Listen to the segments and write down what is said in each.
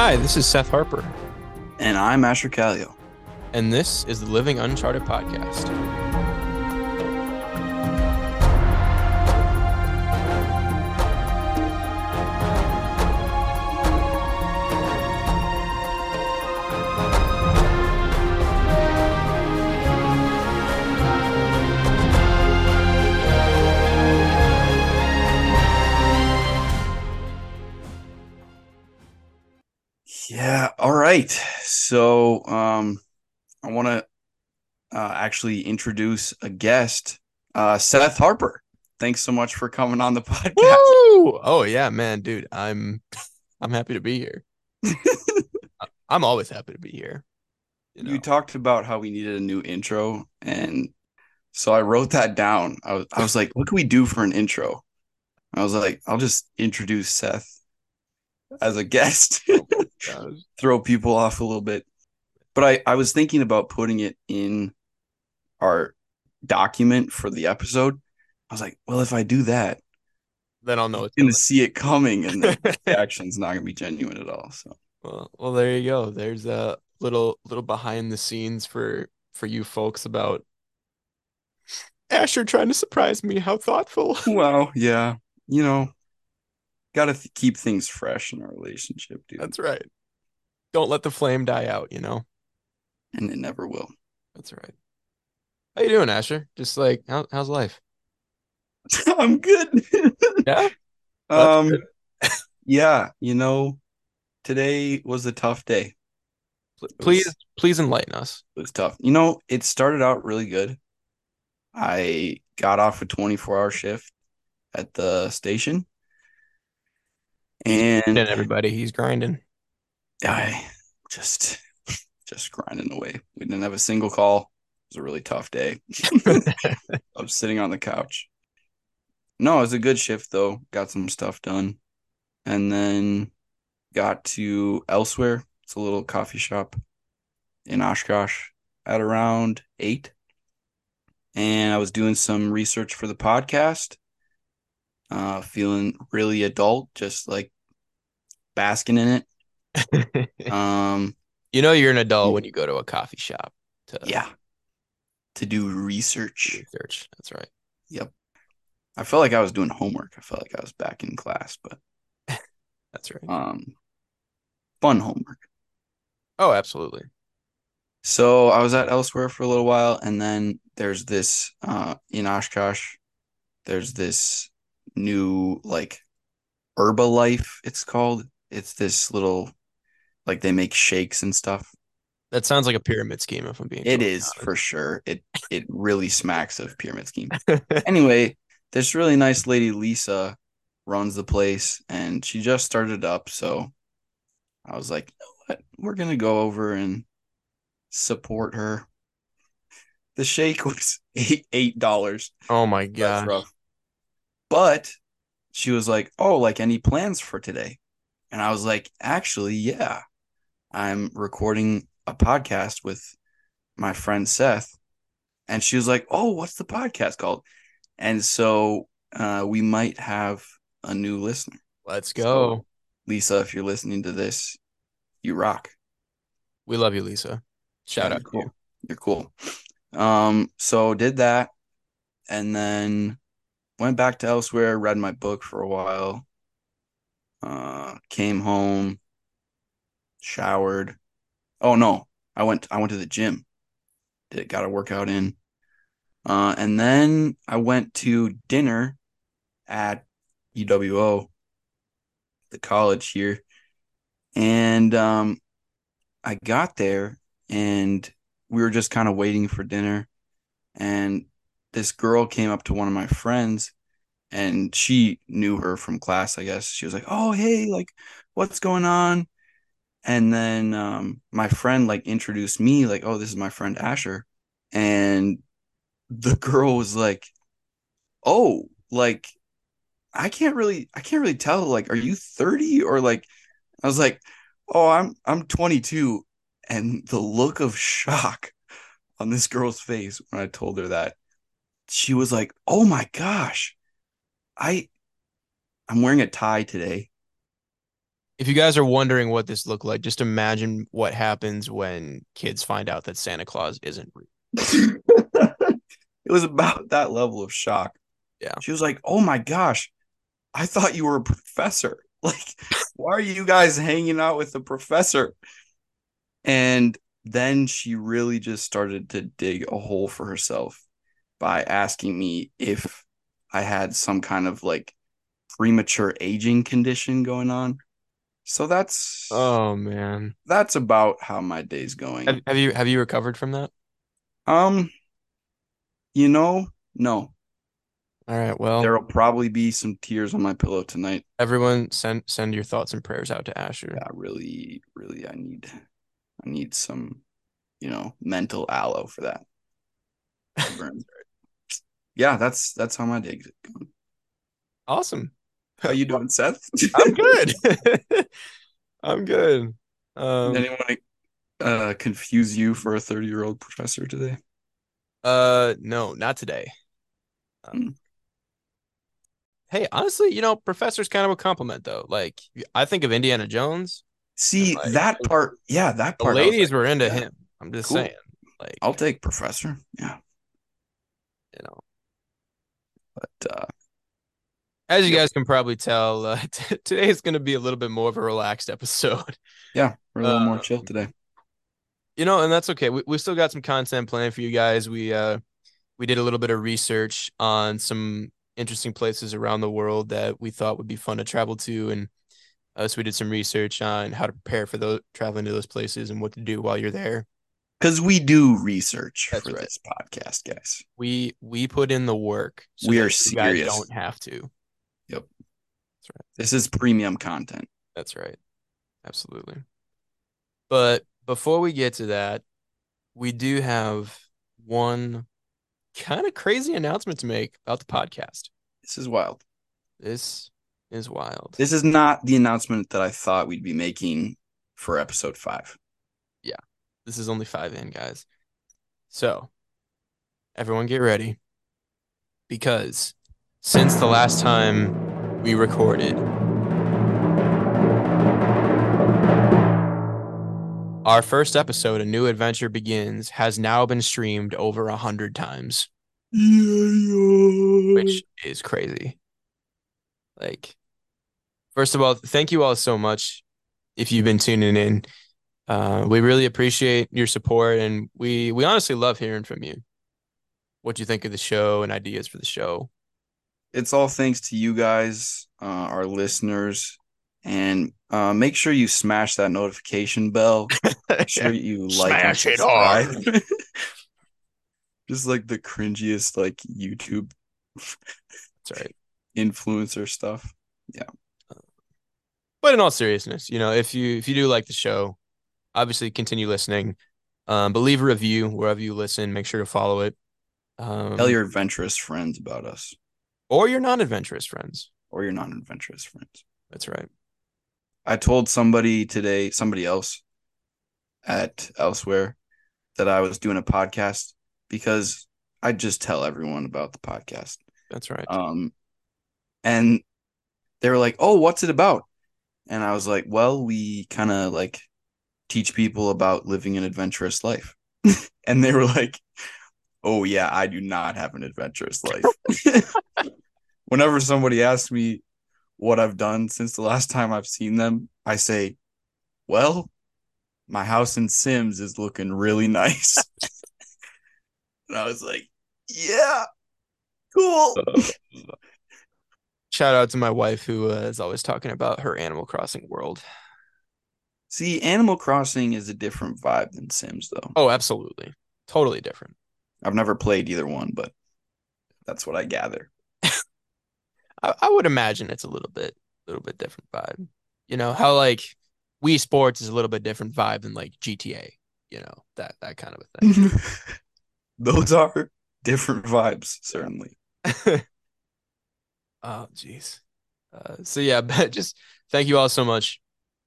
Hi, this is Seth Harper, And I'm Asher Callio. and this is the Living Uncharted podcast. Right. So um I want to uh, actually introduce a guest, uh, Seth Harper. Thanks so much for coming on the podcast. Woo! Oh yeah, man, dude, I'm I'm happy to be here. I'm always happy to be here. You know, You talked about how we needed a new intro, and so I wrote that down. I was, I was like, what can we do for an intro? I was like, I'll just introduce Seth as a guest, oh gosh. throw people off a little bit. But I, I was thinking about putting it in our document for the episode. I was like, well, if I do that, then I'll know it's gonna coming. see it coming, and the reaction's not gonna be genuine at all. So well, well, there you go. There's a little little behind the scenes for for you folks about Asher trying to surprise me. How thoughtful. well, yeah, you know, gotta th- keep things fresh in our relationship, dude, That's right. Don't let the flame die out, you know? and it never will. That's right. How you doing, Asher? Just like how, how's life? I'm good. Yeah. um, good. yeah, you know, today was a tough day. Was- Please, please enlighten us. It was tough. You know, it started out really good. I got off a 24 hour shift at the station. And everybody, he's grinding. I just just grinding away. We didn't have a single call. It was a really tough day. I was sitting on the couch. No, it was a good shift though. Got some stuff done. And then got to elsewhere. It's a little coffee shop in Oshkosh at around eight. And I was doing some research for the podcast. Uh feeling really adult, just like basking in it. Um You know you're an adult when you go to a coffee shop to yeah. To do research. research. That's right. Yep. I felt like I was doing homework. I felt like I was back in class, but That's right. um fun homework. Oh, absolutely. So I was at elsewhere for a little while, and then there's this uh in Oshkosh, there's this new like Herbalife, it's called. It's this little like they make shakes and stuff. That sounds like a pyramid scheme if I'm being It totally is for sure. It it really smacks of pyramid scheme. anyway, this really nice lady Lisa runs the place and she just started up, so I was like, you know what? We're gonna go over and support her. The shake was eight eight dollars. Oh my god! But she was like, Oh, like any plans for today? And I was like, actually, yeah. I'm recording a podcast with my friend Seth. And she was like, Oh, what's the podcast called? And so uh, we might have a new listener. Let's go. Lisa, if you're listening to this, you rock. We love you, Lisa. Shout Yeah, out you're cool. you. You're cool. Um, so did that and then went back to elsewhere, read my book for a while. Uh, came home, showered. Oh no, I went I went to the gym. Did got a workout in. Uh, and then I went to dinner at UWO, the college here. And um I got there and we were just kind of waiting for dinner and this girl came up to one of my friends and she knew her from class i guess. She was like oh hey like what's going on? And then um my friend like introduced me like oh this is my friend asher. And the girl was like oh like i can't really i can't really tell like are you 30 or like i was like oh i'm i'm 22 and the look of shock on this girl's face when I told her that she was like, "Oh my gosh, I I'm wearing a tie today." if you guys are wondering what this looked like, just imagine what happens when kids find out that Santa Claus isn't real. it was about that level of shock. Yeah. She was like, "Oh my gosh, I thought you were a professor. Like, why are you guys hanging out with the professor?" And then she really just started to dig a hole for herself by asking me if I had some kind of like premature aging condition going on. So that's Oh man. that's about how my day's going. Have, have you have you recovered from that? Um, you know, no. All right. Well, There'll probably be some tears on my pillow tonight. everyone send send your thoughts and prayers out to Asher. Yeah, really, really, I need, I need some, you know, mental aloe for that. yeah, that's that's how my day's going. Awesome. How you doing, Seth? I'm good. I'm good. Um, Did anyone uh, confuse you for a 30 year old professor today? uh, no, not today. Um, Hmm. Hey, honestly, you know, professor's kind of a compliment though. Like, I think of Indiana Jones. See Like, that part, yeah, that part. Ladies like, were into yeah, him. I'm just cool. saying. Like, I'll take professor. Yeah, you know, but uh, as you guys can probably tell, uh, t- today is going to be a little bit more of a relaxed episode. yeah, we're a little more Um, chill today. you know, and that's okay. We we still got some content planned for you guys. We uh we did a little bit of research on some interesting places around the world that we thought would be fun to travel to, and uh, so we did some research on how to prepare for those traveling to those places and what to do while you're there. Because we do research That's for right. this podcast, guys. We we put in the work. So We are you guys serious. don't have to. Yep. That's right. This is premium content. That's right. Absolutely. But before we get to that, we do have one kind of crazy announcement to make about the podcast. This is wild. This is wild. This is not the announcement that I thought we'd be making for episode five. This is only five in, guys. So, everyone get ready. Because since the last time we recorded, our first episode, A New Adventure Begins, has now been streamed over a hundred times, which is crazy. Like, first of all, thank you all so much if you've been tuning in. Uh, we really appreciate your support, and we we honestly love hearing from you. What do you think of the show and ideas for the show. it's all thanks to you guys, uh, our listeners, and uh, make sure you smash that notification bell. Make sure you like Smash it. Just like the cringiest like YouTube That's right. influencer stuff. Yeah. But in all seriousness, you know, if you if you do like the show, obviously continue listening. Um, but leave a review wherever you listen. Make sure to follow it. Um, Tell your adventurous friends about us, or your non-adventurous friends. or your non-adventurous friends. That's right. I told somebody today, somebody else at elsewhere, that I was doing a podcast because I just tell everyone about the podcast. That's right. Um, and they were like, "Oh, what's it about?" And I was like, "Well, we kind of like teach people about living an adventurous life." and they were like, "Oh yeah, I do not have an adventurous life." Whenever somebody asks me what I've done since the last time I've seen them, I say, "Well, my house in Sims is looking really nice." and I was like, "Yeah, cool." Shout out to my wife who uh, is always talking about her Animal Crossing world. See, Animal Crossing is a different vibe than Sims, though. Oh, absolutely. Totally different. I've never played either one, but that's what I gather. I, I would imagine it's a little bit, a little bit different vibe. You know how like Wii Sports is a little bit different vibe than like GTA. You know that that kind of a thing. Those are different vibes, certainly. Oh, jeez. Uh, so yeah, but just thank you all so much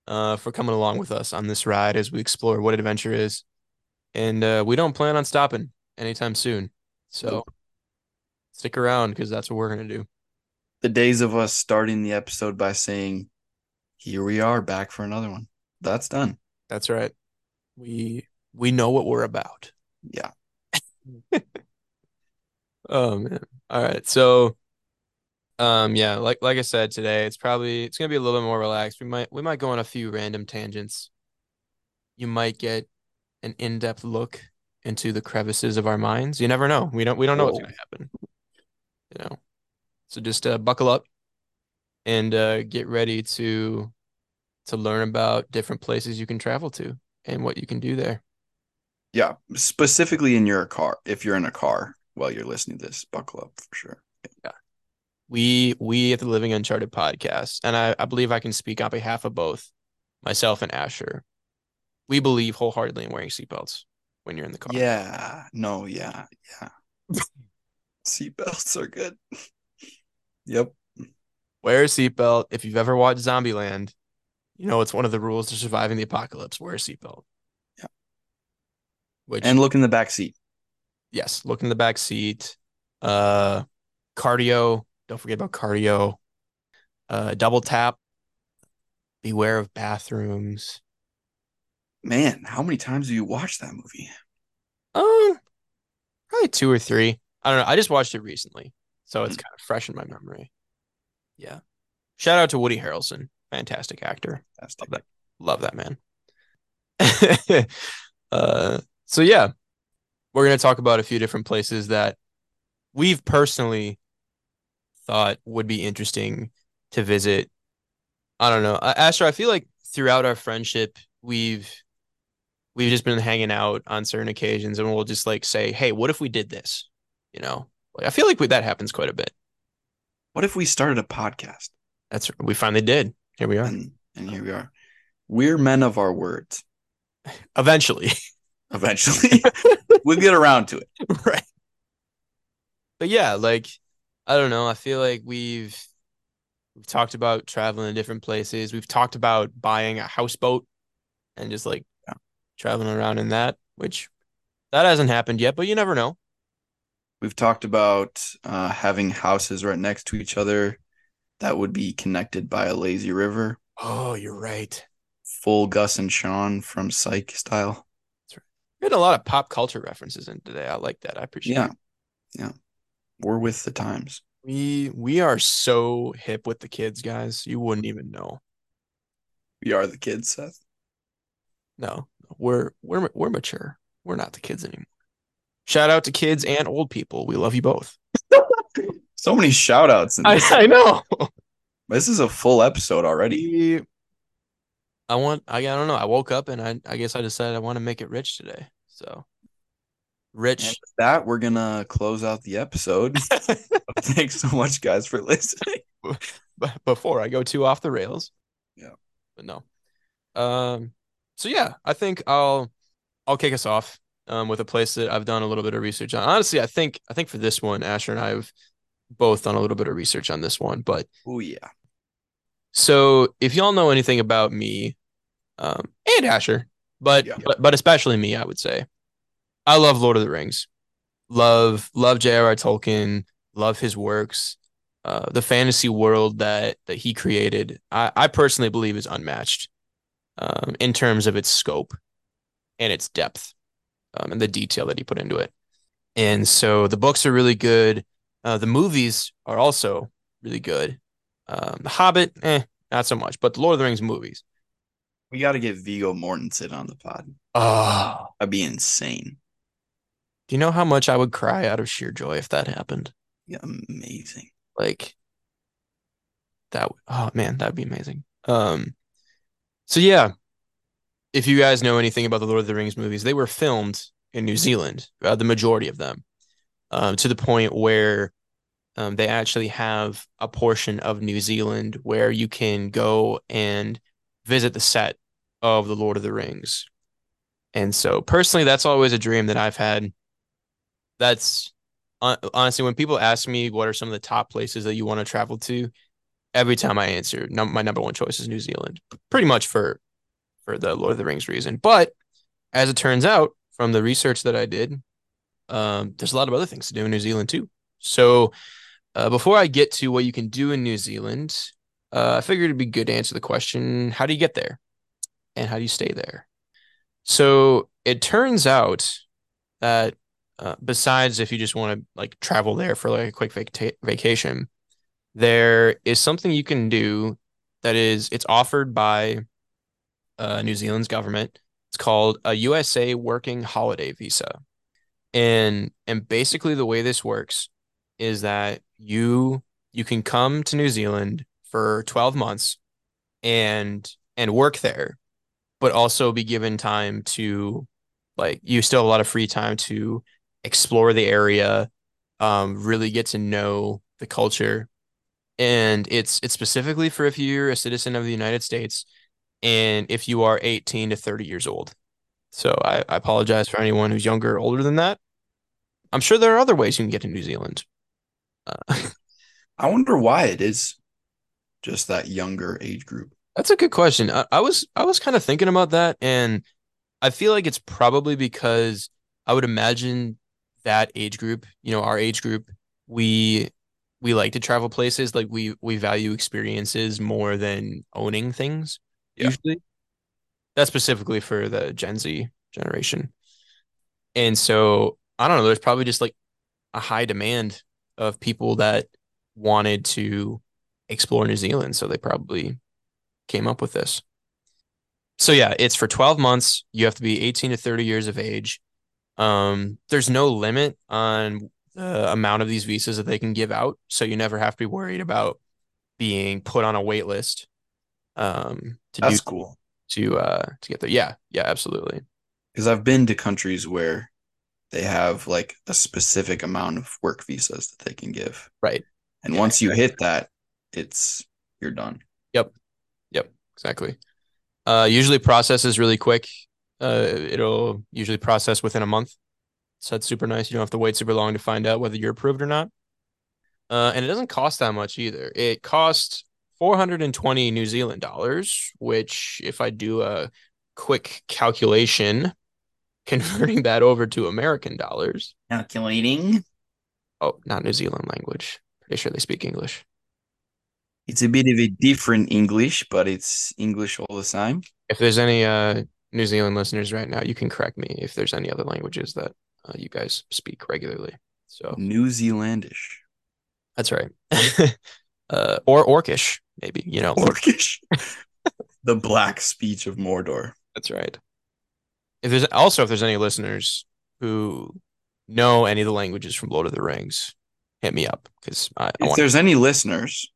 uh, for coming along with us on this ride as we explore what adventure is, and uh, we don't plan on stopping anytime soon. So stick around because that's what we're gonna do. The days of us starting the episode by saying, here we are back for another one. That's done. That's right. We we know what we're about. Yeah. Oh man. All right. So um yeah, like like I said today, it's probably it's gonna be a little bit more relaxed. We might we might go on a few random tangents. You might get an in-depth look into the crevices of our minds. You never know. We don't we don't know what's gonna happen. You know. So just uh, buckle up and uh, get ready to to learn about different places you can travel to and what you can do there. Yeah. Specifically in your car. If you're in a car while you're listening to this, buckle up for sure. We we at the Living Uncharted podcast, and I, I believe I can speak on behalf of both myself and Asher. We believe wholeheartedly in wearing seatbelts when you're in the car. Yeah. No, yeah. Yeah. Seatbelts are good. yep. Wear a seatbelt. If you've ever watched Zombieland, you know it's one of the rules to surviving the apocalypse. Wear a seatbelt. Yeah. Which And look in the back seat. yes, look in the back seat. Uh, cardio. Don't forget about cardio. Uh, double tap. Beware of bathrooms. Man, how many times do you watch that movie? Um, probably two or three. I don't know. I just watched it recently, so it's Hmm. kind of fresh in my memory. Yeah. Shout out to Woody Harrelson, fantastic actor. Fantastic. Love that. Love that man. uh, so yeah, we're gonna talk about a few different places that we've personally thought would be interesting to visit. I don't know, Asher. I feel like throughout our friendship, we've we've just been hanging out on certain occasions, and we'll just like say, "Hey, what if we did this?" You know, like I feel like we, that happens quite a bit. What if we started a podcast? That's we finally did. Here we are. And and here we are. We're men of our words. Eventually, Eventually. we'll get around to it. right? But yeah, like I don't know. I feel like we've we've talked about traveling to different places. We've talked about buying a houseboat and just like Yeah. traveling around in that, which that hasn't happened yet, but you never know. We've talked about uh, having houses right next to each other that would be connected by a lazy river. Oh, you're right. Full Gus and Shawn from Psych style. We had a lot of pop culture references in today. I like that. I appreciate Yeah. it. Yeah. We're with the times. We we are so hip with the kids, guys. You wouldn't even know. We are the kids, Seth. No, we're we're we're mature. We're not the kids anymore. Shout out to kids and old people. We love you both. So many shout outs. I. I know. this is a full episode already. We- I want I, I don't know. I woke up and I I guess I decided I want to make it rich today. So And rich. with that, we're going to close out the episode. Thanks so much, guys, for listening. But before I go too off the rails. Yeah. But no. Um so yeah, I think I'll I'll kick us off um with a place that I've done a little bit of research on. Honestly, I think I think for this one, Asher and I have both done a little bit of research on this one, but Oh, yeah. so if y'all know anything about me, um and Asher, but Yeah. but, but especially me, I would say. I love Lord of the Rings. Love love J.R.R. Tolkien, love his works. Uh, the fantasy world that that he created, I, I personally believe is unmatched um, in terms of its scope and its depth um, and the detail that he put into it. And so the books are really good. Uh, the movies are also really good. Um, the Hobbit, eh, not so much, but the Lord of the Rings movies. We got to get Viggo Mortensen on the pod. Oh, That'd be insane. Do you know how much I would cry out of sheer joy if that happened? Yeah, amazing. Like that. Oh man, that'd be amazing. Um, so yeah, if you guys know anything about the Lord of the Rings movies, they were filmed in New Zealand, uh, the majority of them, um, to the point where um, they actually have a portion of New Zealand where you can go and visit the set of the Lord of the Rings. And so personally, that's always a dream that I've had. That's honestly, when people ask me what are some of the top places that you want to travel to, every time I answer, num- my number one choice is New Zealand, pretty much for for the Lord of the Rings reason. But as it turns out, from the research that I did, um, there's a lot of other things to do in New Zealand too. So uh, before I get to what you can do in New Zealand, uh, I figured it'd be good to answer the question, how do you get there? And how do you stay there? So it turns out that uh, besides if you just want to like travel there for like a quick vac- vacation, there is something you can do that is it's offered by uh, New Zealand's government. It's called a USA Working Holiday Visa. And and basically the way this works is that you you can come to New Zealand for 12 months and and work there, but also be given time to like you still have a lot of free time to explore the area, um, really get to know the culture. And it's it's specifically for if you're a citizen of the United States and if you are 18 to 30 years old. So I, I apologize for anyone who's younger or older than that. I'm sure there are other ways you can get to New Zealand. Uh, I wonder why it is just that younger age group. That's a good question. I, I was I was kind of thinking about that, and I feel like it's probably because I would imagine that age group, you know, our age group, we we like to travel places, like we we value experiences more than owning things Yeah. usually. That's specifically for the Gen Z generation. And so I don't know, there's probably just like a high demand of people that wanted to explore New Zealand, so they probably came up with this. So yeah, it's for 12 months. You have to be 18 to 30 years of age. Um, there's no limit on the amount of these visas that they can give out, so you never have to be worried about being put on a wait list um to do That's cool. to uh to get there. Yeah, yeah, absolutely. Because I've been to countries where they have like a specific amount of work visas that they can give. Right. And once you hit that, it's you're done. Yep. Yep. Exactly. Uh, usually process is really quick. Uh, it'll usually process within a month. So that's super nice. You don't have to wait super long to find out whether you're approved or not. Uh, and it doesn't cost that much either. It costs 420 New Zealand dollars, which if I do a quick calculation, converting that over to American dollars. Calculating. Oh, not New Zealand language. Pretty sure they speak English. It's a bit of a different English, but it's English all the same. If there's any uh, New Zealand listeners right now, you can correct me if there's any other languages that uh, you guys speak regularly. So New Zealandish. that's right. uh, or Orcish, maybe, you know. Orcish. the black speech of Mordor. That's right. If there's also if there's any listeners who know any of the languages from Lord of the Rings, hit me up because I, I If there's any listeners,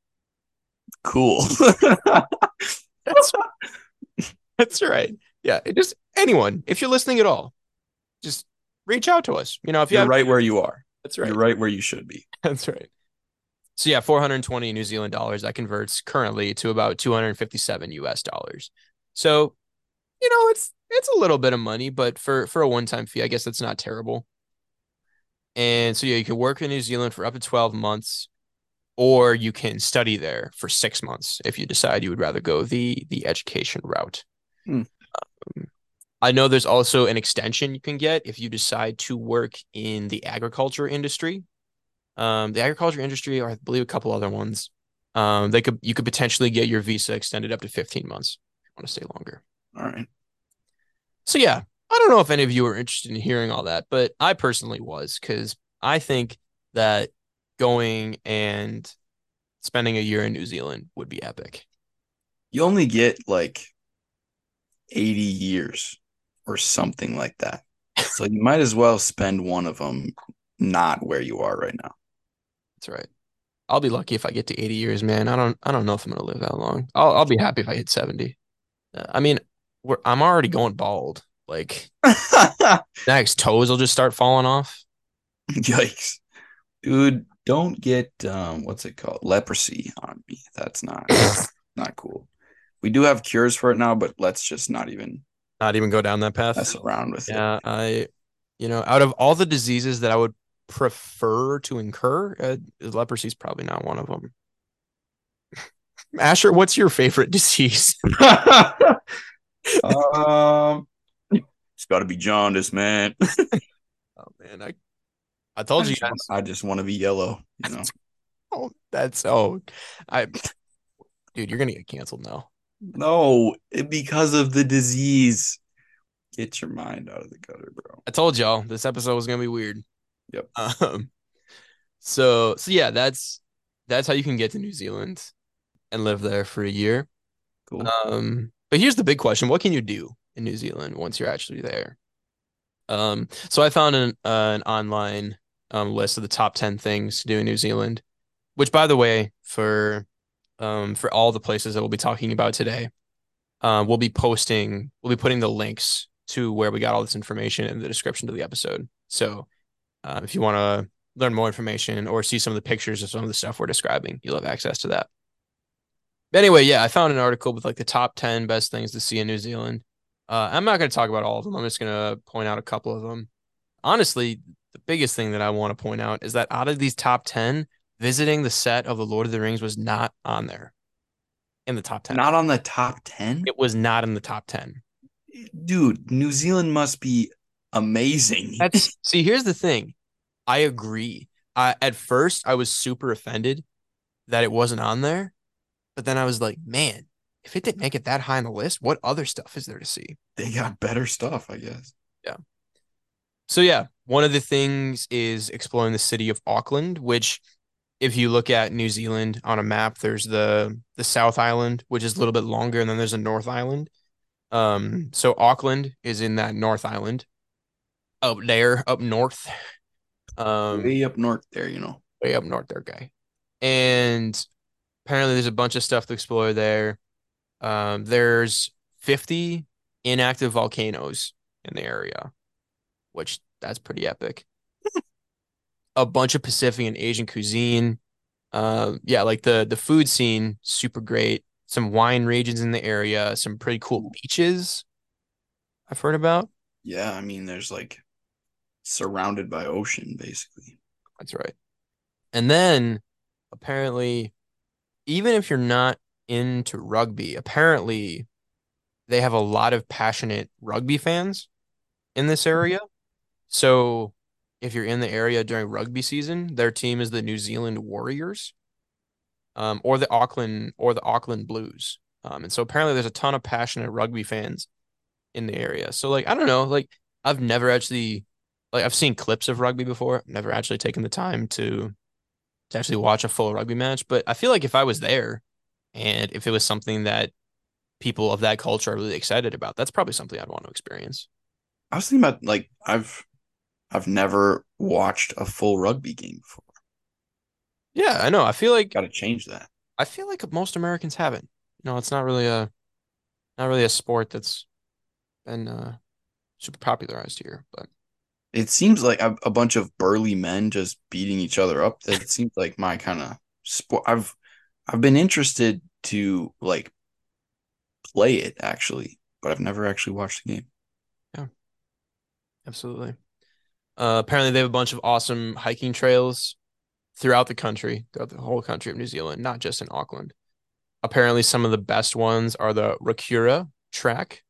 cool. that's, that's right. Yeah, it just anyone, if you're listening at all, just reach out to us. You know, if you You're have right where you are. that's right. You're right where you should be. That's right. So yeah, 420 New Zealand dollars that converts currently to about 257 US dollars. So, you know, it's it's a little bit of money, but for for a one-time fee, I guess that's not terrible. And so yeah, you can work in New Zealand for up to 12 months or you can study there for 6 months if you decide you would rather go the the education route. Hmm. Um, I know there's also an extension you can get if you decide to work in the agriculture industry um, the agriculture industry, or I believe a couple other ones. Um, they could you could potentially get your visa extended up to 15 months if you want to stay longer. All right. So yeah, I don't know if any of you are interested in hearing all that, but I personally was because I think that going and spending a year in New Zealand would be epic. You only get like 80 years or something like that. So you might as well spend one of them not where you are right now. That's right. I'll be lucky if I get to 80 years, man. I don't I don't know if I'm gonna live that long. I'll I'll be happy if I hit 70. Uh, I mean, we're, I'm already going bald. Like next toes will just start falling off. Yikes. Dude, don't get um what's it called? Leprosy on me. That's not not cool. We do have cures for it now, but let's just not even Not even go down that path. mess around with Yeah, I, you know, out of all the diseases that I would prefer to incur, uh, leprosy is probably not one of them. Asher, what's your favorite disease? it. um it's gotta be jaundice, man. Oh man, I, I I told you guys. want, I just want to be yellow, you know. Oh, that's oh, I. Dude, you're gonna get canceled now. No, it- because of the disease. Get your mind out of the gutter, bro. I told y'all this episode was gonna be weird. Yep. Um, so so yeah, that's that's how you can get to New Zealand and live there for a year. Cool. Um, but here's the big question: What can you do in New Zealand once you're actually there? Um, so I found an uh, an online um list of the top ten things to do in New Zealand, which, by the way, for um for all the places that we'll be talking about today, um, we'll be posting, we'll be putting the links to where we got all this information in the description to the episode. So, uh, if you want to learn more information or see some of the pictures of some of the stuff we're describing, you'll have access to that. But anyway, yeah, I found an article with like the top 10 best things to see in New Zealand. Uh, I'm not going to talk about all of them. I'm just going to point out a couple of them. Honestly, the biggest thing that I want to point out is that out of these top 10, visiting the set of The Lord of the Rings was not on there in the top 10. Not on the top 10? It was not in the top 10. Dude, New Zealand must be amazing. That's see, here's the thing. I agree. I at first I was super offended that it wasn't on there, but then I was like, man, if it didn't make it that high on the list, what other stuff is there to see? They got better stuff, I guess. Yeah. So yeah, one of the things is exploring the city of Auckland, which if you look at New Zealand on a map, there's the the South Island, which is a little bit longer, and then there's a North Island. Um, so Auckland is in that North Island, up there, up north. Um, Way up north there, you know. way up north there, guy. And apparently there's a bunch of stuff to explore there. Um, there's 50 inactive volcanoes in the area, which that's pretty epic. A bunch of Pacific and Asian cuisine. Um, yeah, like the the food scene, super great. Some wine regions in the area, some pretty cool beaches I've heard about. Yeah, I mean, there's like surrounded by ocean, basically. That's right. And then apparently, even if you're not into rugby, apparently they have a lot of passionate rugby fans in this area. So if you're in the area during rugby season, their team is the New Zealand Warriors, um, or the Auckland or the Auckland Blues. Um, and so apparently there's a ton of passionate rugby fans in the area. So like I don't know, like I've never actually like I've seen clips of rugby before, never actually taken the time to to actually watch a full rugby match, but I feel like if I was there and if it was something that people of that culture are really excited about, that's probably something I'd want to experience. I was thinking about like I've I've never watched a full rugby game before. Yeah, I know. I feel like Got to change that. I feel like most Americans haven't. Know, it's not really a not really a sport that's been uh super popularized here, but It seems like a, a bunch of burly men just beating each other up. That seems like my kind of sport. I've I've been interested to like play it actually, but I've never actually watched the game. Yeah, absolutely. Uh, apparently they have a bunch of awesome hiking trails throughout the country, throughout the whole country of New Zealand, not just in Auckland. Apparently some of the best ones are the Rakura track.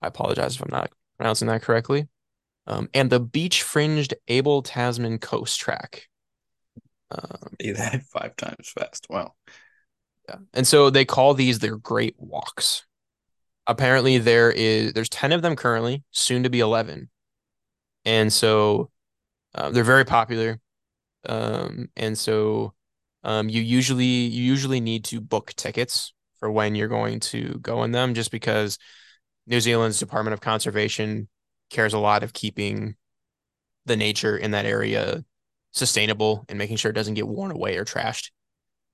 I apologize if I'm not pronouncing that correctly. Um, and the beach fringed Abel Tasman Coast track. Um, that five times fast. Wow. Yeah. And so they call these their great walks. Apparently there is there's 10 of them currently, soon to be 11. And so uh, they're very popular. Um, and so um, you usually you usually need to book tickets for when you're going to go in them just because New Zealand's Department of Conservation cares a lot of keeping the nature in that area sustainable and making sure it doesn't get worn away or trashed.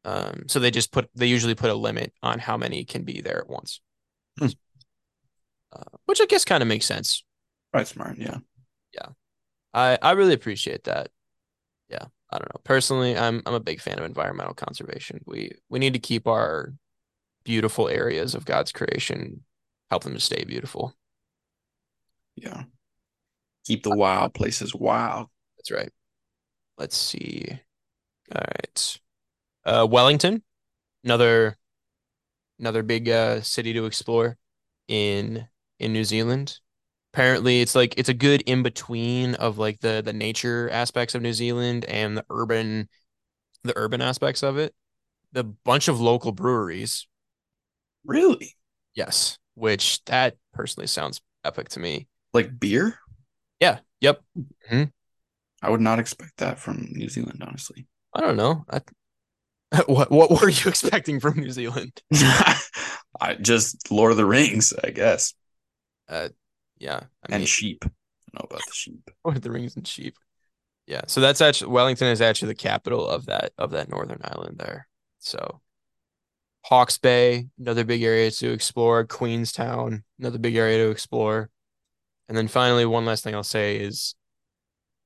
Um, so they just put they usually put a limit on how many can be there at once, Hmm. uh, which I guess kind of makes sense. Right, smart. Yeah. I I really appreciate that. Yeah, I don't know. Personally, I'm I'm a big fan of environmental conservation. We we need to keep our beautiful areas of God's creation, help them to stay beautiful. Yeah. Keep the wild places wild. That's right. Let's see. All right. Uh, Wellington, another another big uh, city to explore in in New Zealand. Apparently, it's like it's a good in between of like the the nature aspects of New Zealand and the urban the urban aspects of it. The bunch of local breweries, Really? Yes, which that personally sounds epic to me. Like beer? Yeah. Yep. hmm I would not expect that from New Zealand, honestly. I don't know. I, what what were you expecting from New Zealand? I just Lord of the Rings, I guess. Uh, yeah. I and sheep. I know about the sheep. Lord of the Rings and sheep. Yeah. So that's actually Wellington is actually the capital of that of that northern island there. So Hawke's Bay, another big area to explore. Queenstown, another big area to explore. And then finally, one last thing I'll say is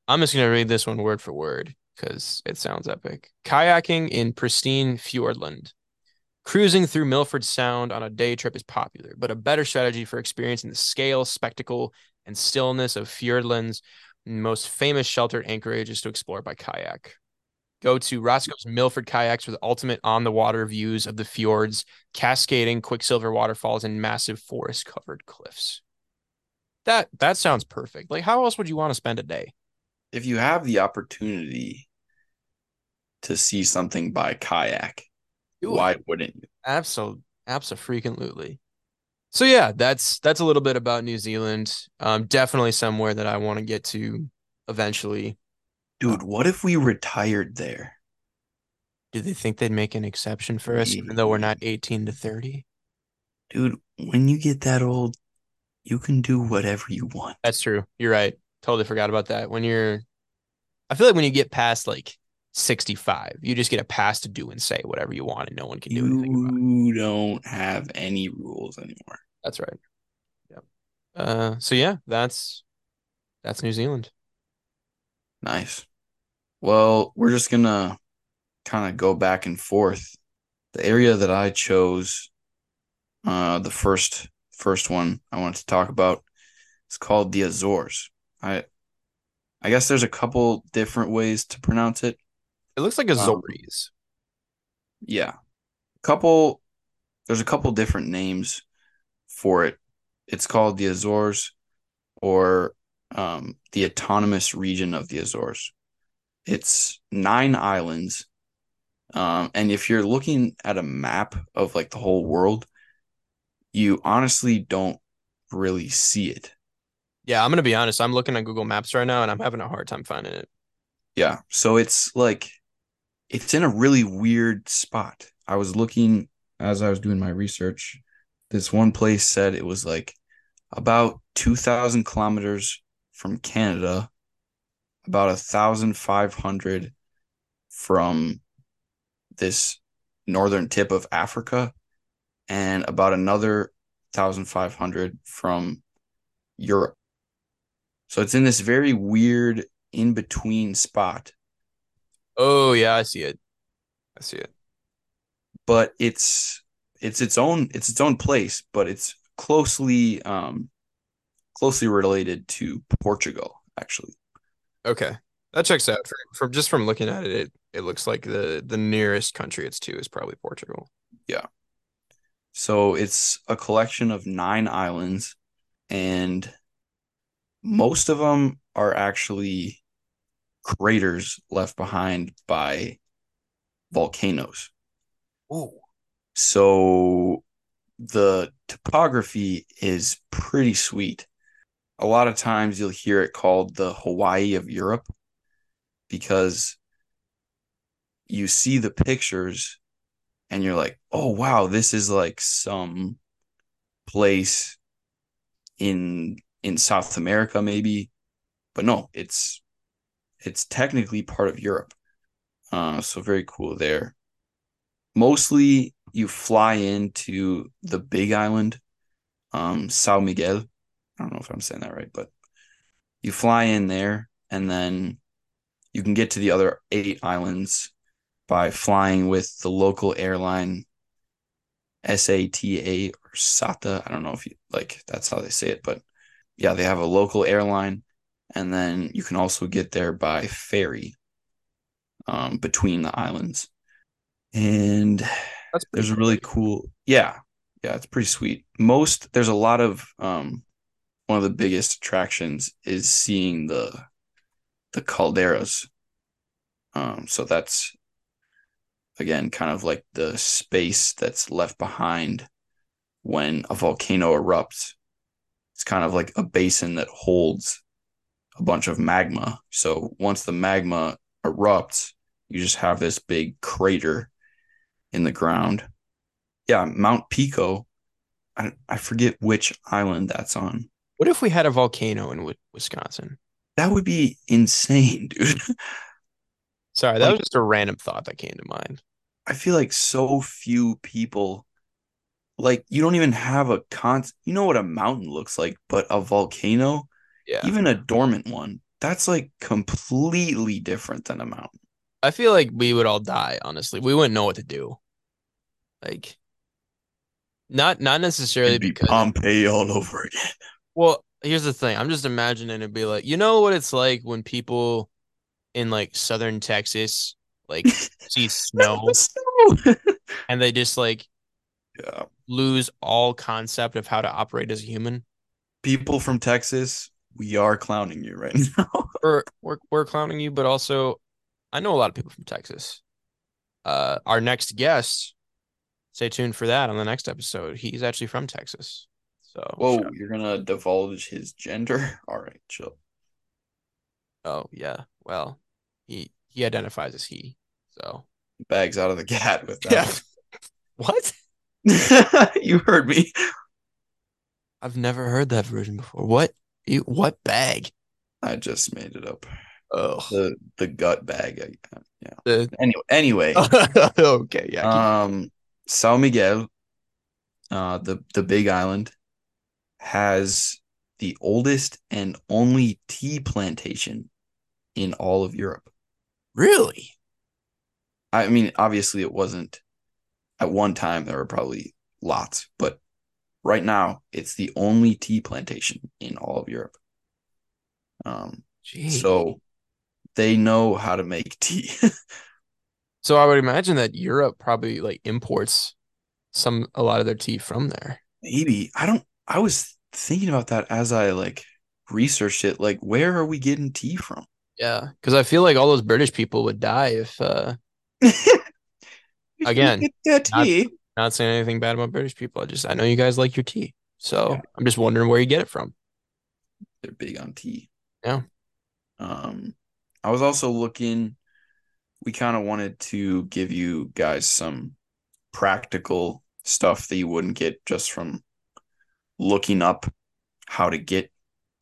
I'm just going to read this one word for word because it sounds epic. Kayaking in pristine Fiordland. Cruising through Milford Sound on a day trip is popular, but a better strategy for experiencing the scale, spectacle, and stillness of Fiordland's most famous sheltered anchorage is to explore by kayak. Go to Roscoe's Milford Kayaks for the ultimate on the water views of the fjords, cascading quicksilver waterfalls, and massive forest covered cliffs. That that sounds perfect. Like, how else would you want to spend a day? If you have the opportunity to see something by kayak, Do why it. wouldn't you? Absolutely, absolutely. So yeah, that's that's a little bit about New Zealand. Um, definitely somewhere that I want to get to eventually. Dude, what if we retired there? Do they think they'd make an exception for us, even though we're not 18 to 30? Dude, when you get that old, you can do whatever you want. That's true. You're right. Totally forgot about that. When you're, I feel like when you get past like 65, you just get a pass to do and say whatever you want, and no one can do anything about it. You don't have any rules anymore. That's right. Yep. Uh, so yeah, that's that's New Zealand. Nice. Well, we're just gonna kind of go back and forth. The area that I chose, uh, the first first one I wanted to talk about, is called the Azores. I I guess there's a couple different ways to pronounce it. It looks like Azores. Yeah. Couple there's a couple different names for it. It's called the Azores or um, the autonomous region of the Azores. It's nine islands. Um, and if you're looking at a map of like the whole world, you honestly don't really see it. Yeah, I'm gonna be honest. I'm looking at Google Maps right now, and I'm having a hard time finding it. Yeah. So it's like it's in a really weird spot. I was looking as I was doing my research. This one place said it was like about 2,000 kilometers from Canada, about 1,500 from this northern tip of Africa, and about another 1,500 from Europe. So it's in this very weird in between spot, Oh yeah, I see it. I see it. but it's it's its own it's its own place, but it's closely um closely related to Portugal, actually. Okay, that checks out. From, from just from looking at it, it it looks like the the nearest country it's to is probably Portugal. Yeah. So it's a collection of nine islands, and most of them are actually craters left behind by volcanoes. Ooh. So the topography is pretty sweet. A lot of times you'll hear it called the Hawaii of Europe because you see the pictures and you're like, oh, wow, this is like some place in in South America maybe but no it's it's technically part of Europe. Uh so very cool there. Mostly you fly into the big island um Sao Miguel. I don't know if I'm saying that right but you fly in there and then you can get to the other eight islands by flying with the local airline SATA or SATA. I don't know if you like that's how they say it, but yeah, they have a local airline, and then you can also get there by ferry um, between the islands. And there's a really cool, yeah, yeah, it's pretty sweet. Most there's a lot of um, one of the biggest attractions is seeing the the calderas. Um, so that's again kind of like the space that's left behind when a volcano erupts. It's kind of like a basin that holds a bunch of magma. So once the magma erupts, you just have this big crater in the ground. Yeah, Mount Pico. I, I forget which island that's on. What if we had a volcano in Wisconsin? That would be insane, dude. Sorry, that like, was just a random thought that came to mind. I feel like so few people like you don't even have a con you know what a mountain looks like, but a volcano, yeah. even a dormant one, that's like completely different than a mountain. I feel like we would all die, honestly. We wouldn't know what to do. Like not not necessarily It'd be because Pompeii all over again. Well, here's the thing. I'm just imagining it'd be like, you know what it's like when people in like southern Texas like see snow, snow. and they just like yeah. lose all concept of how to operate as a human. People from Texas, we are clowning you right now. we're, we're we're clowning you, but also I know a lot of people from Texas. Uh our next guest, stay tuned for that on the next episode. He's actually from Texas. So Whoa, you're gonna divulge his gender? All right, chill. Oh yeah. Well, he he identifies as he. So bags out of the cat with that. Yeah. what? you heard me. I've never heard that version before. What? You, what bag? I just made it up. Oh, the the gut bag. Yeah. The... Anyway, anyway. okay. Yeah. Um, São Miguel, uh, the the Big Island, has the oldest and only tea plantation in all of Europe. Really? I mean, obviously, it wasn't at one time there were probably lots, but right now it's the only tea plantation in all of Europe. Um, Jeez. so they know how to make tea. so I would imagine that Europe probably like imports some a lot of their tea from there. Maybe I don't. I was thinking about that as I like researched it. Like, where are we getting tea from? Yeah, because I feel like all those British people would die if uh again, not, not, saying anything bad about British people. I just I know you guys like your tea, so yeah. I'm just wondering where you get it from. They're big on tea. Yeah. Um, I was also looking. We kind of wanted to give you guys some practical stuff that you wouldn't get just from looking up how to get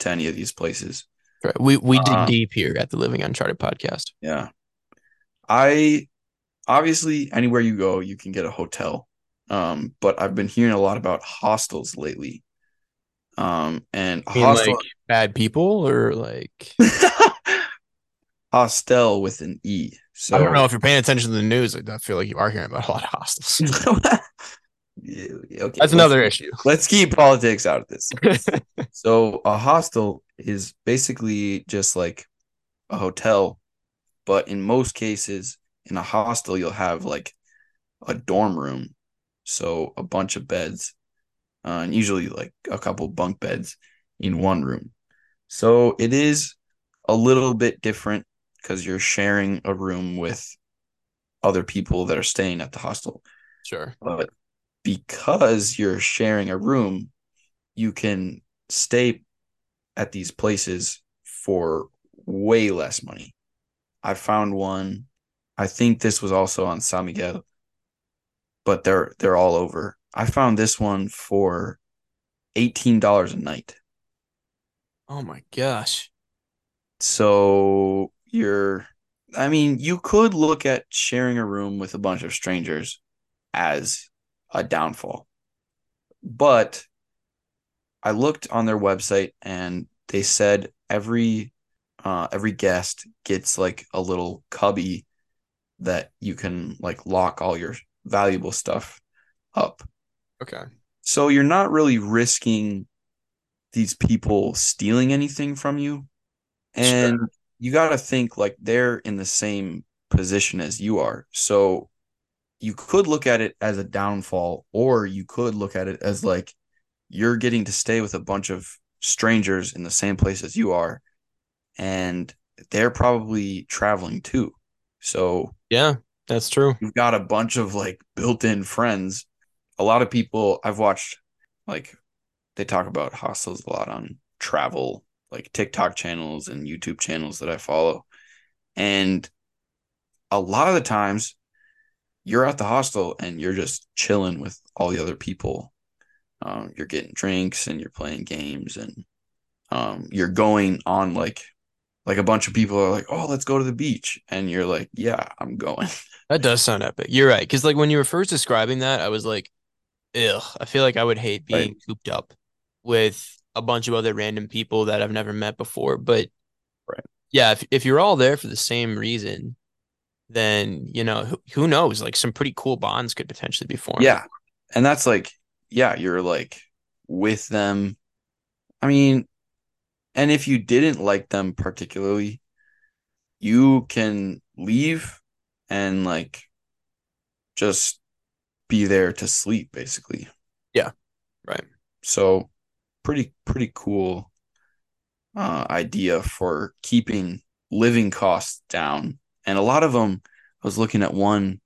to any of these places. Right. We we dig uh, deep here at the Living Uncharted podcast. Yeah. I obviously anywhere you go you can get a hotel um but i've been hearing a lot about hostels lately. Um and hostel like bad people or like hostel with an e so i don't know if you're paying attention to the news i feel like you are hearing about a lot of hostels. Yeah, okay that's another issue. let's keep politics out of this. So a hostel is basically just like a hotel but in most cases in a hostel you'll have like a dorm room so a bunch of beds uh, and usually like a couple bunk beds in one room. So it is a little bit different because you're sharing a room with other people that are staying at the hostel. Sure. But because you're sharing a room you can stay at these places for way less money. I found one. I think this was also on San Miguel, but they're they're all over. I found this one for eighteen dollars a night. Oh my gosh! So you're, I mean, you could look at sharing a room with a bunch of strangers as a downfall, but I looked on their website and they said every uh, every guest gets like a little cubby that you can like lock all your valuable stuff up. Okay. So you're not really risking these people stealing anything from you. And sure. you got to think like they're in the same position as you are. So you could look at it as a downfall, or you could look at it as like you're getting to stay with a bunch of strangers in the same place as you are. And they're probably traveling too. So yeah, that's true. You've got a bunch of like built-in friends. A lot of people I've watched like they talk about hostels a lot on travel, like TikTok channels and YouTube channels that I follow. And a lot of the times you're at the hostel and you're just chilling with all the other people. Um, you're getting drinks and you're playing games and um, you're going on like like a bunch of people are like, "Oh, let's go to the beach," and you're like, "Yeah, I'm going." That does sound epic. You're right, because like when you were first describing that, I was like, "Ugh," I feel like I would hate being Right. cooped up with a bunch of other random people that I've never met before. But Right. yeah, if if you're all there for the same reason, then you know who, who knows? Like some pretty cool bonds could potentially be formed. Yeah. And that's like, yeah, you're like with them. I mean, and if you didn't like them particularly, you can leave and like just be there to sleep basically. Yeah. Right. So pretty pretty cool uh idea for keeping living costs down. And a lot of them I was looking at one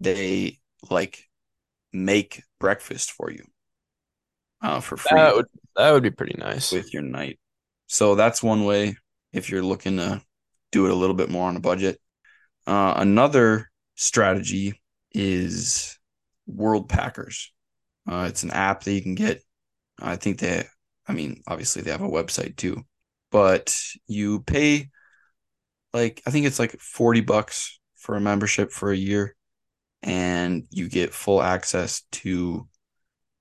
they like make breakfast for you uh for free That would that would be pretty nice. with your night. So that's one way if you're looking to do it a little bit more on a budget. Uh, another strategy is Worldpackers. Uh, it's an app that you can get. I think they, I mean, obviously they have a website too, but you pay like, I think it's like 40 bucks for a membership for a year, and you get full access to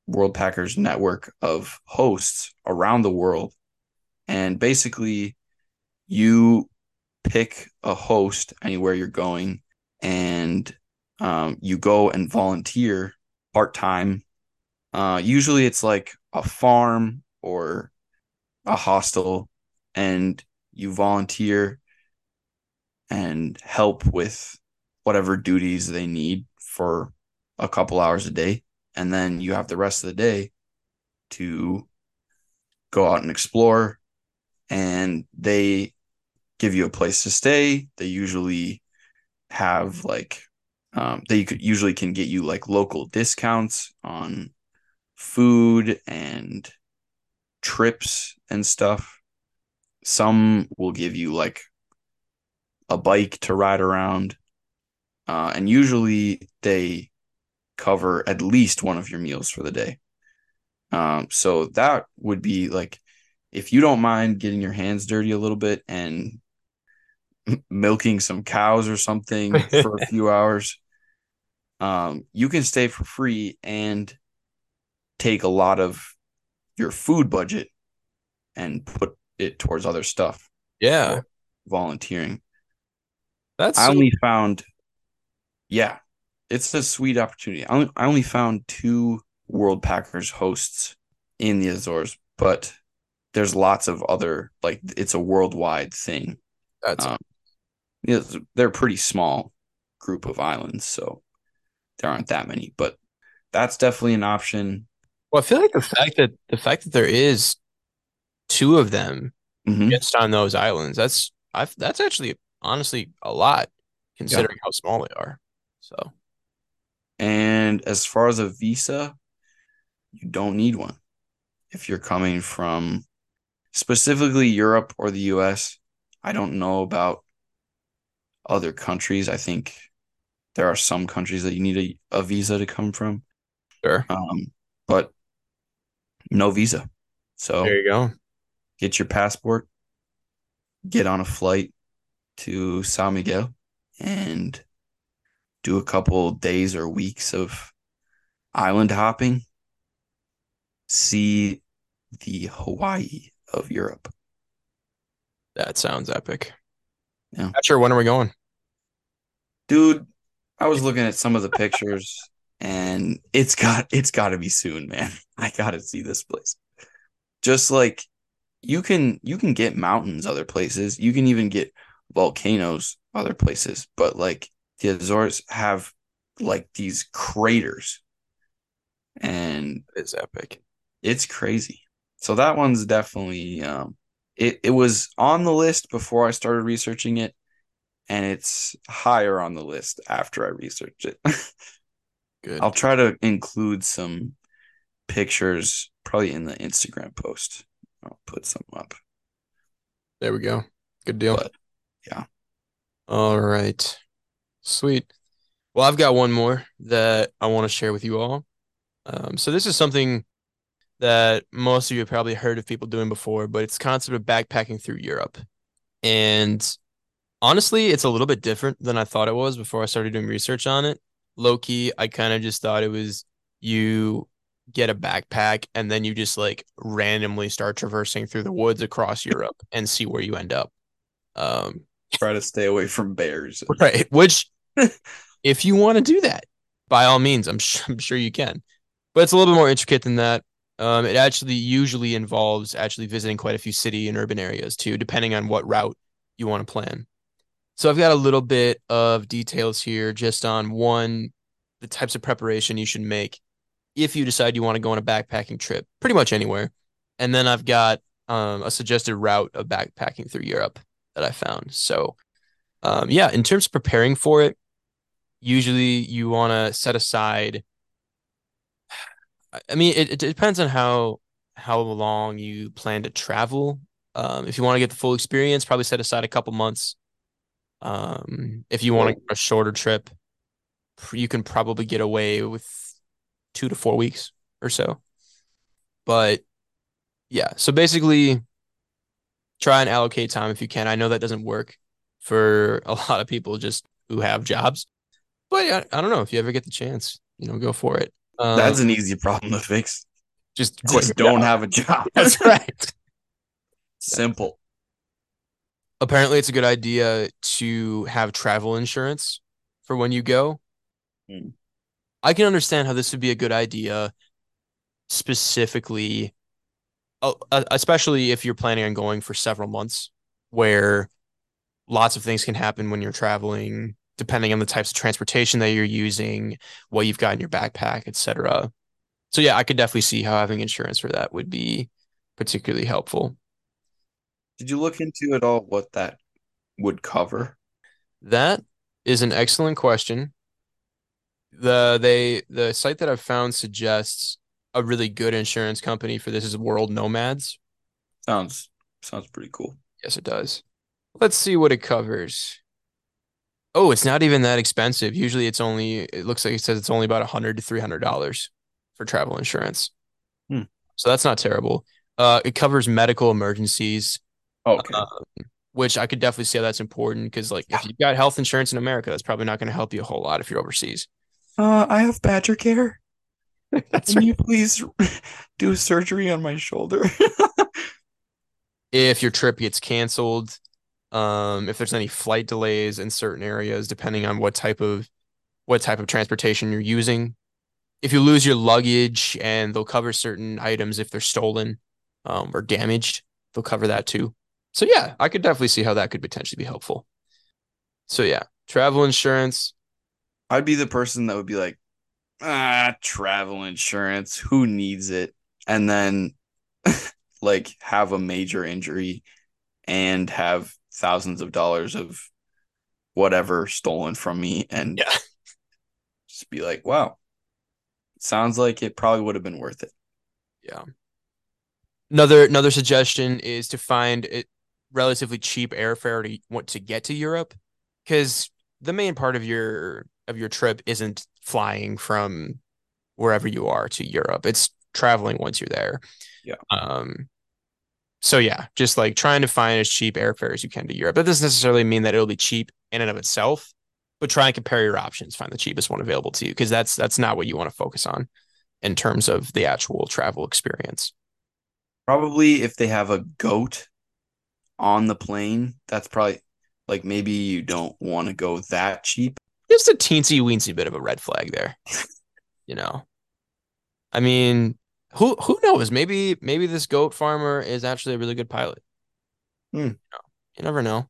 Worldpackers network of hosts around the world. And basically, you pick a host anywhere you're going, and um, you go and volunteer part time. Uh, usually, it's like a farm or a hostel, and you volunteer and help with whatever duties they need for a couple hours a day. And then you have the rest of the day to go out and explore. And they give you a place to stay. They usually have like, um, they usually can get you like local discounts on food and trips and stuff. Some will give you like a bike to ride around. Uh, and usually they cover at least one of your meals for the day. Um, so that would be like if you don't mind getting your hands dirty a little bit and milking some cows or something for a few hours, um, you can stay for free and take a lot of your food budget and put it towards other stuff, Yeah, volunteering. that's I only found, yeah, it's a sweet opportunity. I only, I only found two Worldpackers hosts in the Azores, but there's lots of other, like, it's a worldwide thing. that's Um, you know, they're a pretty small group of islands, so there aren't that many, but that's definitely an option. well. I feel like the fact that the fact that there is two of them Mhm. just on those islands, that's I that's actually honestly a lot considering how small they are. So And as far as a visa, you don't need one. If you're coming from specifically Europe or the US, I don't know about other countries. I think there are some countries that you need a, a visa to come from, sure, um, but no visa. So there you go. get your passport, get on a flight to San Miguel, and do a couple days or weeks of island hopping. See the Hawaii of Europe. That sounds epic. Yeah. Not sure when are we going? Dude, I was looking at some of the pictures and it's got it's got to be soon, man. I got to see this place. Just like you can you can get mountains other places. You can even get volcanoes other places, but like the Azores have like these craters and It is epic. it's crazy. So that one's definitely um it it was on the list before I started researching it and it's higher on the list after I researched it. Good. I'll try to include some pictures probably in the Instagram post. I'll put some up. There we go. Good deal. But yeah. All right. Sweet. Well, I've got one more that I want to share with you all. Um, so this is something that most of you have probably heard of people doing before, but it's concept of backpacking through Europe. And honestly, it's a little bit different than I thought it was before I started doing research on it. Low key, I kind of just thought it was you get a backpack and then you just like randomly start traversing through the woods across Europe and see where you end up. Um, try to stay away from bears. Right. Which, if you want to do that, by all means, I'm, I'm sure you can. But it's a little bit more intricate than that. Um, it actually usually involves actually visiting quite a few city and urban areas too, depending on what route you want to plan. So I've got a little bit of details here just on one, the types of preparation you should make if you decide you want to go on a backpacking trip, pretty much anywhere. And then I've got um, a suggested route of backpacking through Europe that I found. So, um, yeah, in terms of preparing for it, usually you want to set aside. I mean, it, it depends on how how long you plan to travel. Um, if you want to get the full experience, probably set aside a couple months. Um, if you want a shorter trip, you can probably get away with two to four weeks or so. But yeah, so basically try and allocate time if you can. I know that doesn't work for a lot of people just who have jobs, but yeah, I don't know if you ever get the chance, you know, go for it. Um, That's an easy problem to fix. Just, just don't have a job. That's right. Simple. Apparently, it's a good idea to have travel insurance for when you go. Hmm. I can understand how this would be a good idea, specifically, uh, especially if you're planning on going for several months, where lots of things can happen when you're traveling, depending on the types of transportation that you're using, what you've got in your backpack, etc. So yeah, I could definitely see how having insurance for that would be particularly helpful. Did you look into at all what that would cover? That is an excellent question the they the site that I've found suggests a really good insurance company for this is World Nomads. Sounds sounds pretty cool. Yes, it does. Let's see what it covers. Oh, it's not even that expensive. Usually it's only it looks like it says it's only about a hundred to three hundred dollars for travel insurance. Hmm. So that's not terrible. Uh, it covers medical emergencies. Okay. Uh, which I could definitely say that's important because, like, if you've got health insurance in America, that's probably not going to help you a whole lot if you're overseas. Uh, I have BadgerCare. That's Can right. you please do surgery on my shoulder? if your trip gets canceled, um, if there's any flight delays in certain areas, depending on what type of what type of transportation you're using. If you lose your luggage and they'll cover certain items if they're stolen um, or damaged, they'll cover that too. So yeah, I could definitely see how that could potentially be helpful. So yeah, travel insurance, I'd be the person that would be like, ah, travel insurance, who needs it? And then like have a major injury and have thousands of dollars of whatever stolen from me and yeah. just be like, wow, sounds like it probably would have been worth it. Yeah. Another another suggestion is to find it relatively cheap airfare to want to get to Europe because the main part of your of your trip isn't flying from wherever you are to Europe. It's traveling once you're there. Yeah. Um so yeah, just like trying to find as cheap airfare as you can to Europe. That doesn't necessarily mean that it'll be cheap in and of itself, but try and compare your options, find the cheapest one available to you because that's that's not what you want to focus on in terms of the actual travel experience. Probably if they have a goat on the plane, that's probably like maybe you don't want to go that cheap just a teensy weensy bit of a red flag there. you know, I mean, who who knows? Maybe maybe this goat farmer is actually a really good pilot. Hmm. You, know, you never know.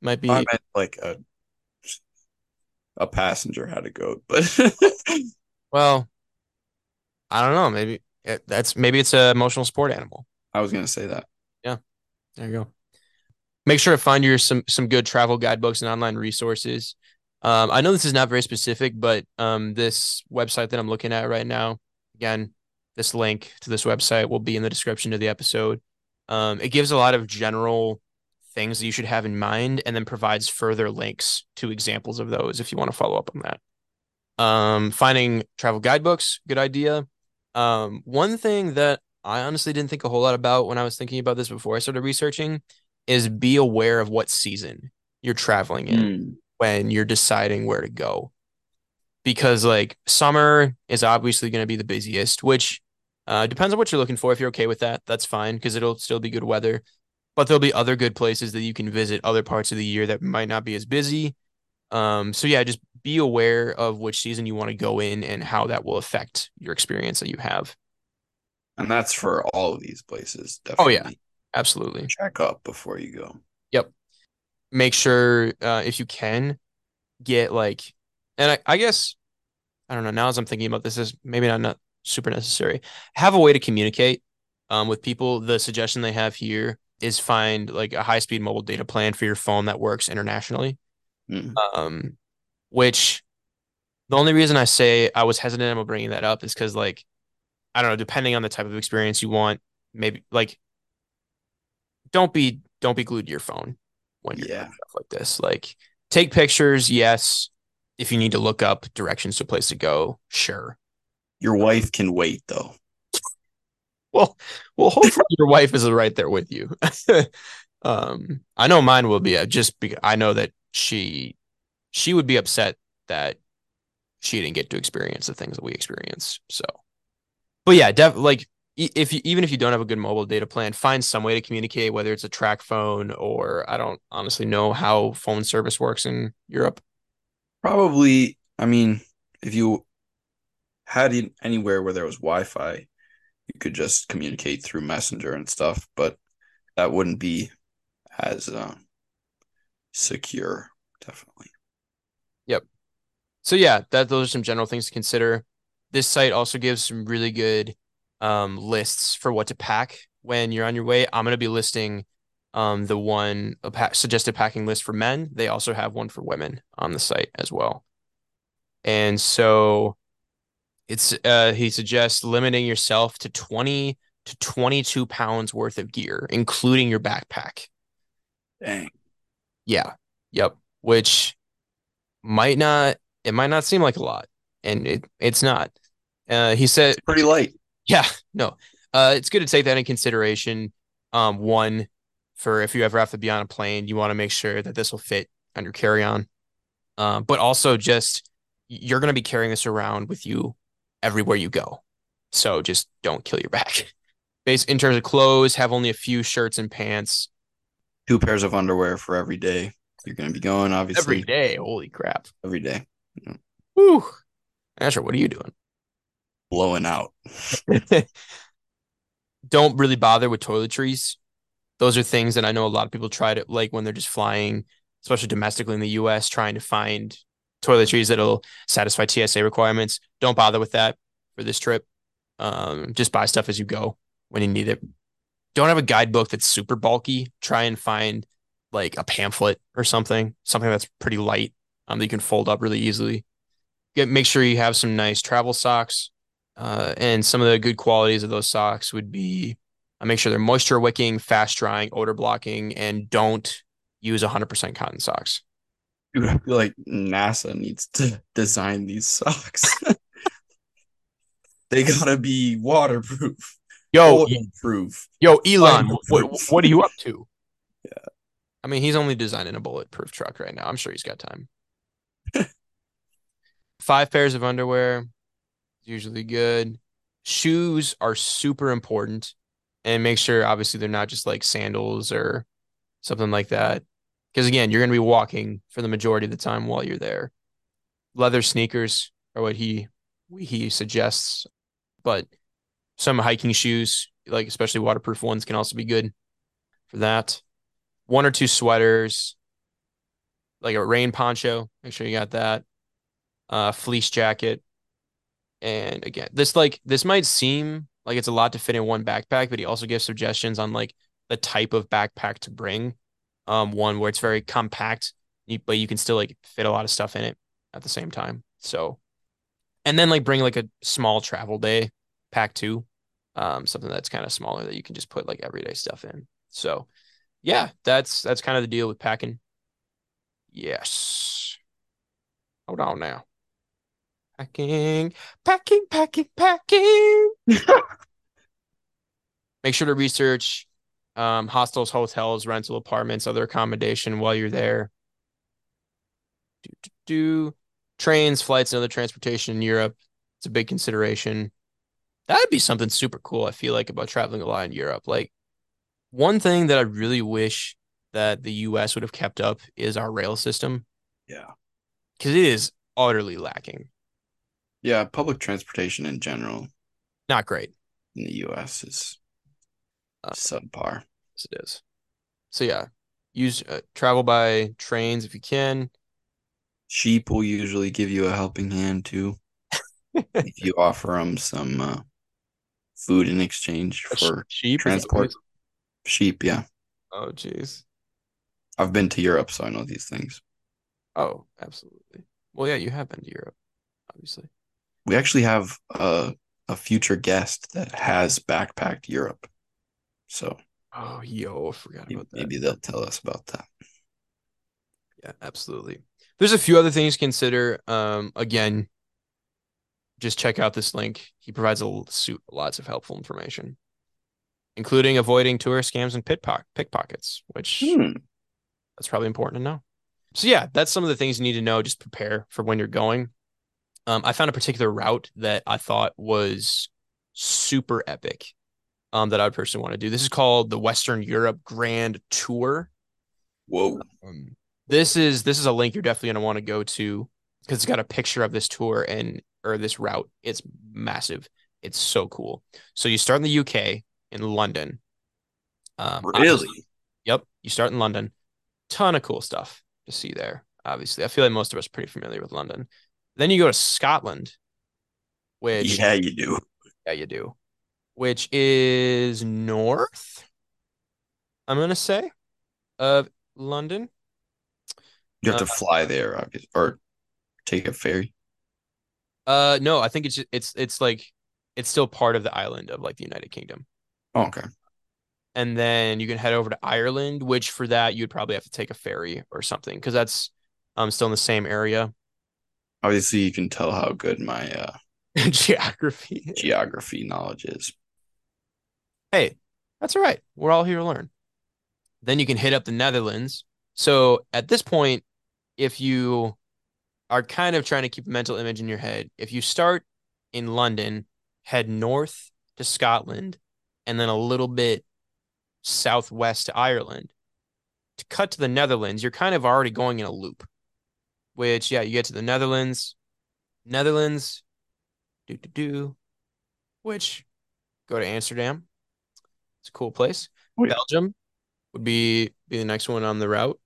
Might be I meant like a a passenger had a goat, but well, I don't know. Maybe it, that's maybe it's an emotional sport animal. I was gonna say that. Yeah, there you go. Make sure to find your some some good travel guidebooks and online resources. Um, I know this is not very specific, but um, this website that I'm looking at right now, again, this link to this website will be in the description of the episode. Um, it gives a lot of general things that you should have in mind and then provides further links to examples of those if you want to follow up on that. Um, finding travel guidebooks, good idea. Um, one thing that I honestly didn't think a whole lot about when I was thinking about this before I started researching is be aware of what season you're traveling in Mm. when you're deciding where to go. Because like summer is obviously going to be the busiest, which uh, depends on what you're looking for. If you're okay with that, that's fine because it'll still be good weather. But there'll be other good places that you can visit other parts of the year that might not be as busy. Um, so yeah, just be aware of which season you want to go in and how that will affect your experience that you have. And that's for all of these places. Definitely. Oh, yeah. Absolutely. check up before you go. Yep. Make sure uh, if you can get like and I, I guess I don't know now as I'm thinking about this is maybe not, not super necessary have a way to communicate um, with people the suggestion they have here is find like a high speed mobile data plan for your phone that works internationally Mm. um, which the only reason I say I was hesitant about bringing that up is because like I don't know depending on the type of experience you want maybe like don't be don't be glued to your phone when you're Yeah. doing stuff like this. Like take pictures, yes. If you need to look up directions to a place to go, sure. Your wife can wait though. Well, well, hopefully your wife is right there with you. um, I know mine will be uh, just because I know that she she would be upset that she didn't get to experience the things that we experienced. So, but yeah, def like if you even if you don't have a good mobile data plan, find some way to communicate, whether it's a track phone or I don't honestly know how phone service works in Europe. Probably, I mean, if you had anywhere where there was Wi-Fi, you could just communicate through Messenger and stuff, but that wouldn't be as uh, secure, definitely. Yep. So yeah, that those are some general things to consider. This site also gives some really good um, lists for what to pack when you're on your way. I'm gonna be listing um, the one suggested packing list for men. They also have one for women on the site as well. And so it's uh, he suggests limiting yourself to 20 to 22 pounds worth of gear, including your backpack. Dang. Yeah. Yep. Which might not it might not seem like a lot, and it it's not. Uh, he said, Pretty light. yeah, no. Uh, it's good to take that in consideration. Um, one for if you ever have to be on a plane, you want to make sure that this will fit on your carry-on. Um, but also just you're going to be carrying this around with you everywhere you go. So just don't kill your back. Base in terms of clothes, have only a few shirts and pants Two pairs of underwear for every day. You're going to be going, obviously, every day. Holy crap. every day. Whew. Asher, what are you doing? Blowing out. Don't really bother with toiletries. Those are things that I know a lot of people try to like when they're just flying, especially domestically in the US, trying to find toiletries that'll satisfy TSA requirements. Don't bother with that for this trip. Um, just buy stuff as you go when you need it. Don't have a guidebook that's super bulky. Try and find like a pamphlet or something, something that's pretty light, um, that you can fold up really easily. Get make sure you have some nice travel socks. Uh, and some of the good qualities of those socks would be uh, make sure they're moisture wicking, fast drying, odor blocking, and don't use 100% cotton socks. Dude, I feel like NASA needs to design these socks. they gotta be waterproof, Yo, bulletproof. yo, Elon, what, what are you up to? Yeah. I mean, he's only designing a bulletproof truck right now. I'm sure he's got time. Five pairs of underwear, is usually good. Shoes are super important, and make sure obviously they're not just like sandals or something like that. Because again, you're going to be walking for the majority of the time while you're there. Leather sneakers are what he he suggests, but some hiking shoes, like especially waterproof ones, can also be good for that. One or two sweaters, like a rain poncho. Make sure you got that. Uh, fleece jacket. And again, this like this might seem like it's a lot to fit in one backpack, but he also gives suggestions on like the type of backpack to bring. Um, one where it's very compact, but you can still like fit a lot of stuff in it at the same time. So, and then like bring like a small travel day pack two, um, something that's kind of smaller that you can just put like everyday stuff in. So, yeah, that's that's kind of the deal with packing. Yes. Hold on now. Packing, packing, packing, packing. Make sure to research um, hostels, hotels, rental apartments, other accommodation while you're there. Do, do, do. Trains, flights, and other transportation in Europe. It's a big consideration. That'd be something super cool. I feel like about traveling a lot in Europe. Like one thing that I really wish that the US would have kept up is our rail system. Yeah. Because it is utterly lacking. Yeah, public transportation in general Not great. in the US is Uh, subpar. Yes, it is. So yeah, use uh, travel by trains if you can. Sheep will usually give you a helping hand too if you offer them some uh, food in exchange for sheep is that what transport. Sheep, yeah. Oh jeez. I've been to Europe, so I know these things. Oh, absolutely. Well, yeah, you have been to Europe, obviously. We actually have a a future guest that has backpacked Europe. So Oh, yo, I forgot maybe, about that. maybe they'll tell us about that. Yeah, absolutely. There's a few other things to consider. Um, again, just check out this link. He provides a suit lots of helpful information, including avoiding tourist scams and pickpock- pickpockets, which Hmm. that's probably important to know. So yeah, that's some of the things you need to know. Just prepare for when you're going. Um, I found a particular route that I thought was super epic. Um, that I would personally want to do. This is called the Western Europe Grand Tour. Whoa. Um, this is this is a link you're definitely gonna want to go to because it's got a picture of this tour and or this route. It's massive. It's so cool. So you start in the UK in London. Um, Really? Yep. You start in London. Ton of cool stuff to see there. Obviously, I feel like most of us are pretty familiar with London. Then you go to Scotland, which Yeah, you do. yeah, you do, which is north. I'm gonna say of London. You have to fly there, obviously, or take a ferry. Uh, no, I think it's just, it's it's like it's still part of the island of like the United Kingdom. Oh, okay. And then you can head over to Ireland, which for that you'd probably have to take a ferry or something because that's um still in the same area. Obviously, you can tell how good my uh, Geography. geography knowledge is. Hey, that's all right. We're all here to learn. Then you can hit up the Netherlands. So at this point, if you are kind of trying to keep a mental image in your head, if you start in London, head north to Scotland, and then a little bit southwest to Ireland, to cut to the Netherlands, you're kind of already going in a loop. Which, yeah, you get to the Netherlands, Netherlands, do do do, which go to Amsterdam. It's a cool place. Oh, yeah. Belgium would be be the next one on the route.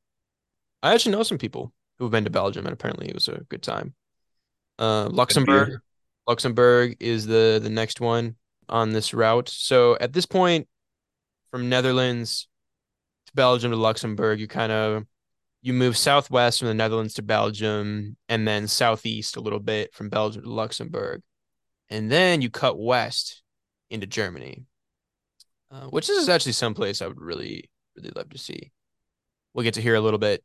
I actually know some people who've been to Belgium, and apparently it was a good time. Uh, Luxembourg. Luxembourg is the the next one on this route. So at this point, from Netherlands to Belgium to Luxembourg, you kind of you move southwest from the Netherlands to Belgium, and then southeast a little bit from Belgium to Luxembourg, and then you cut west into Germany, uh, which is actually someplace I would really really love to see. We'll get to hear a little bit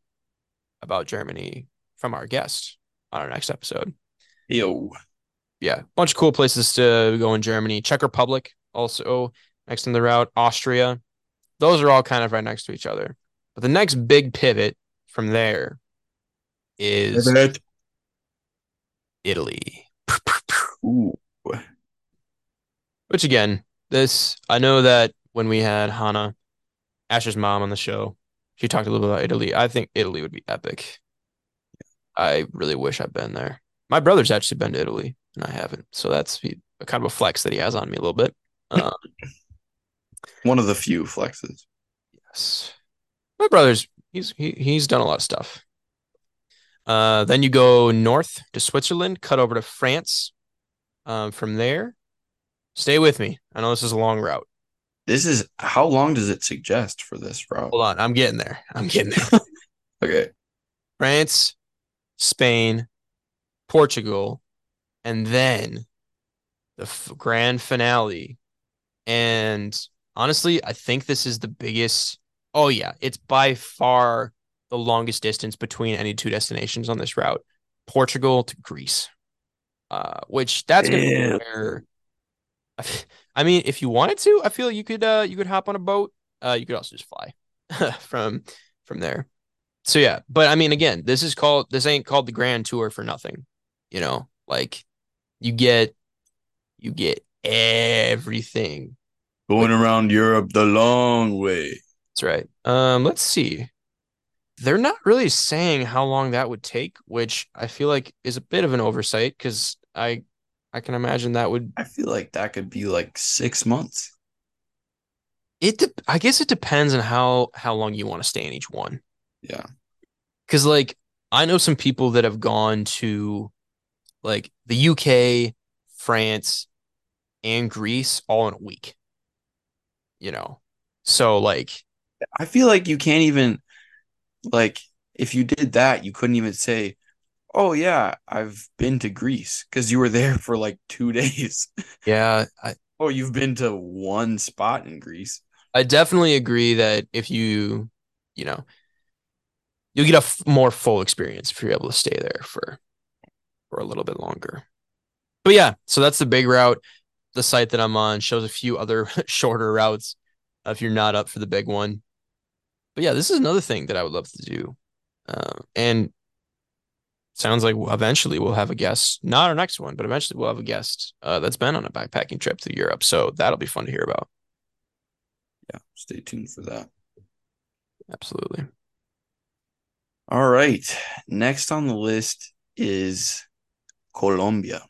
about Germany from our guest on our next episode Yo. yeah, bunch of cool places to go in Germany. Czech Republic also next in the route. Austria, those are all kind of right next to each other. But the next big pivot from there is Italy. Ooh. Which again, this I know that when we had Hannah, Asher's mom on the show, she talked a little bit about Italy. I think Italy would be epic. I really wish I'd been there. My brother's actually been to Italy and I haven't, so that's he- a kind of a flex that he has on me a little bit. Uh, One of the few flexes. yes, my brother's he's he, he's done a lot of stuff. Uh, then you go north to Switzerland, cut over to France. Um, from there, stay with me. I know this is a long route. This is how long does it suggest for this route? Hold on, I'm getting there. I'm getting there. Okay. France, Spain, Portugal, and then the f- grand finale. And honestly, I think this is the biggest. Oh, yeah, it's by far the longest distance between any two destinations on this route Portugal to Greece, uh, which that's going to be where. I mean, if you wanted to, I feel you could uh you could hop on a boat. Uh, you could also just fly from from there. So yeah, but I mean, again, this is called this ain't called the Grand Tour for nothing. You know, like you get you get everything. Going around Europe the long way. That's right. Um, let's see. They're not really saying how long that would take, which I feel like is a bit of an oversight because I I can imagine that would I feel like that could be like six months. it de- I guess it depends on how how long you want to stay in each one. Yeah. Cause like I know some people that have gone to like the UK, France, and Greece all in a week. You know. So like I feel like you can't even like if you did that, you couldn't even say, "Oh yeah, I've been to Greece" because you were there for like two days. yeah, I, oh, you've been to one spot in Greece. I definitely agree that if you, you know, you'll get a f- more full experience if you're able to stay there for for a little bit longer. But yeah, so that's the big route. The site that I'm on shows a few other shorter routes uh, if you're not up for the big one. But yeah, this is another thing that I would love to do. Uh, and sounds like eventually we'll have a guest, not our next one, but eventually we'll have a guest uh, that's been on a backpacking trip to Europe. So that'll be fun to hear about. Yeah, stay tuned for that. Absolutely. All right. Next on the list is Colombia.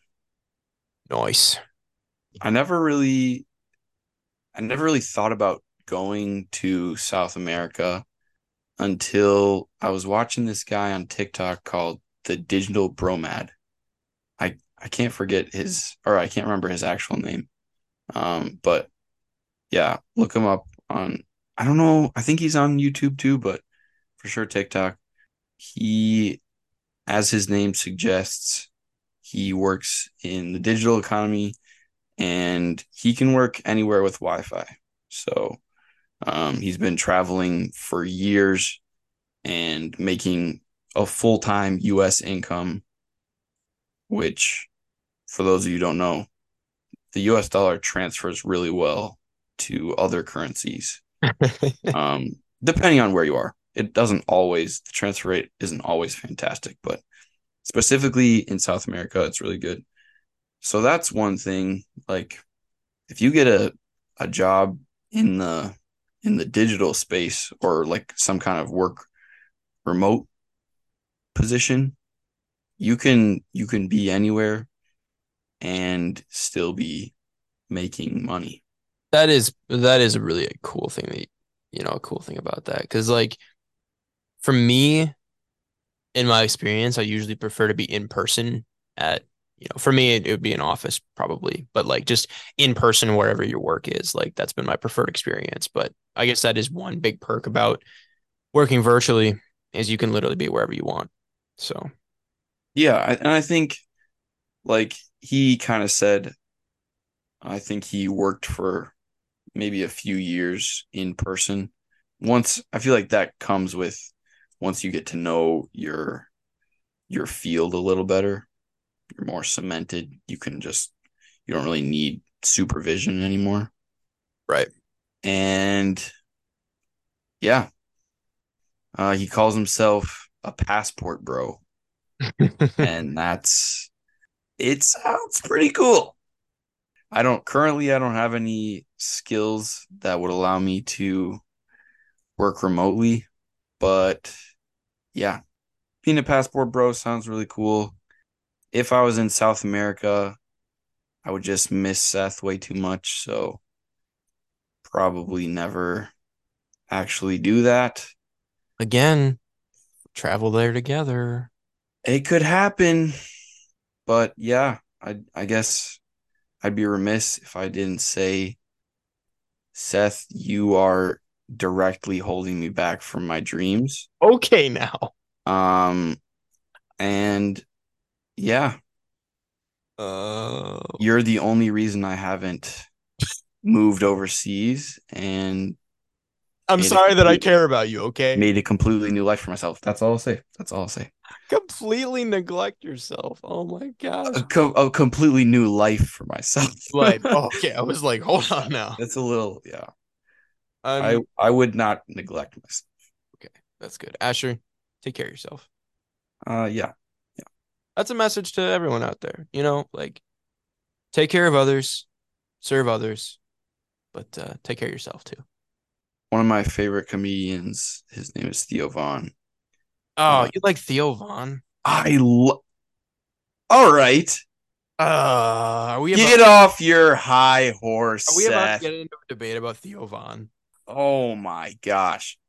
Nice. I never really I never really thought about going to South America until I was watching this guy on TikTok called the Digital Bromad. I I can't forget his or I can't remember his actual name. Um, but yeah, look him up on I don't know, I think he's on YouTube too, but for sure TikTok. He as his name suggests, he works in the digital economy and he can work anywhere with Wi-Fi. So um, he's been traveling for years and making a full-time U.S. income, which, for those of you who don't know, the U.S. dollar transfers really well to other currencies, um, depending on where you are. It doesn't always the transfer rate isn't always fantastic, but specifically in South America, it's really good. So that's one thing. Like if you get a a job in the in the digital space or like some kind of work remote position, you can you can be anywhere and still be making money. That is that is a really a cool thing that you know, a cool thing about that. Cause like for me, in my experience, I usually prefer to be in person at you know, for me it, it would be an office probably, but like just in person wherever your work is. Like that's been my preferred experience. But I guess that is one big perk about working virtually is you can literally be wherever you want. So Yeah, I, and I think like he kind of said I think he worked for maybe a few years in person. Once I feel like that comes with once you get to know your your field a little better, you're more cemented. You can just you don't really need supervision anymore. right. And yeah, uh, he calls himself a passport bro, and that's it sounds pretty cool. I don't currently I don't have any skills that would allow me to work remotely, but yeah, being a passport bro sounds really cool. If I was in South America, I would just miss Seth way too much, so probably never actually do that. Again, travel there together. It could happen, but yeah, I I guess I'd be remiss if I didn't say, Seth, you are directly holding me back from my dreams. Okay now. Um, and yeah, Uh, You're the only reason I haven't moved overseas and I'm made sorry that I care about you, okay? made a completely new life for myself. That's all I'll say. That's all I'll say. Completely neglect yourself. Oh my gosh. A, co- a completely new life for myself. Like, oh, okay. I was like, hold on now. That's a little, yeah. Um, I I would not neglect myself. Okay. That's good. Asher, take care of yourself. Uh, yeah. That's a message to everyone out there. You know, like take care of others, serve others, but uh, take care of yourself too. One of my favorite comedians, his name is Theo Von. Oh, Uh, you like Theo Von? I lo- All right. Uh, are we Get off your high horse, are we about to get into a debate about Theo Von? Oh my gosh.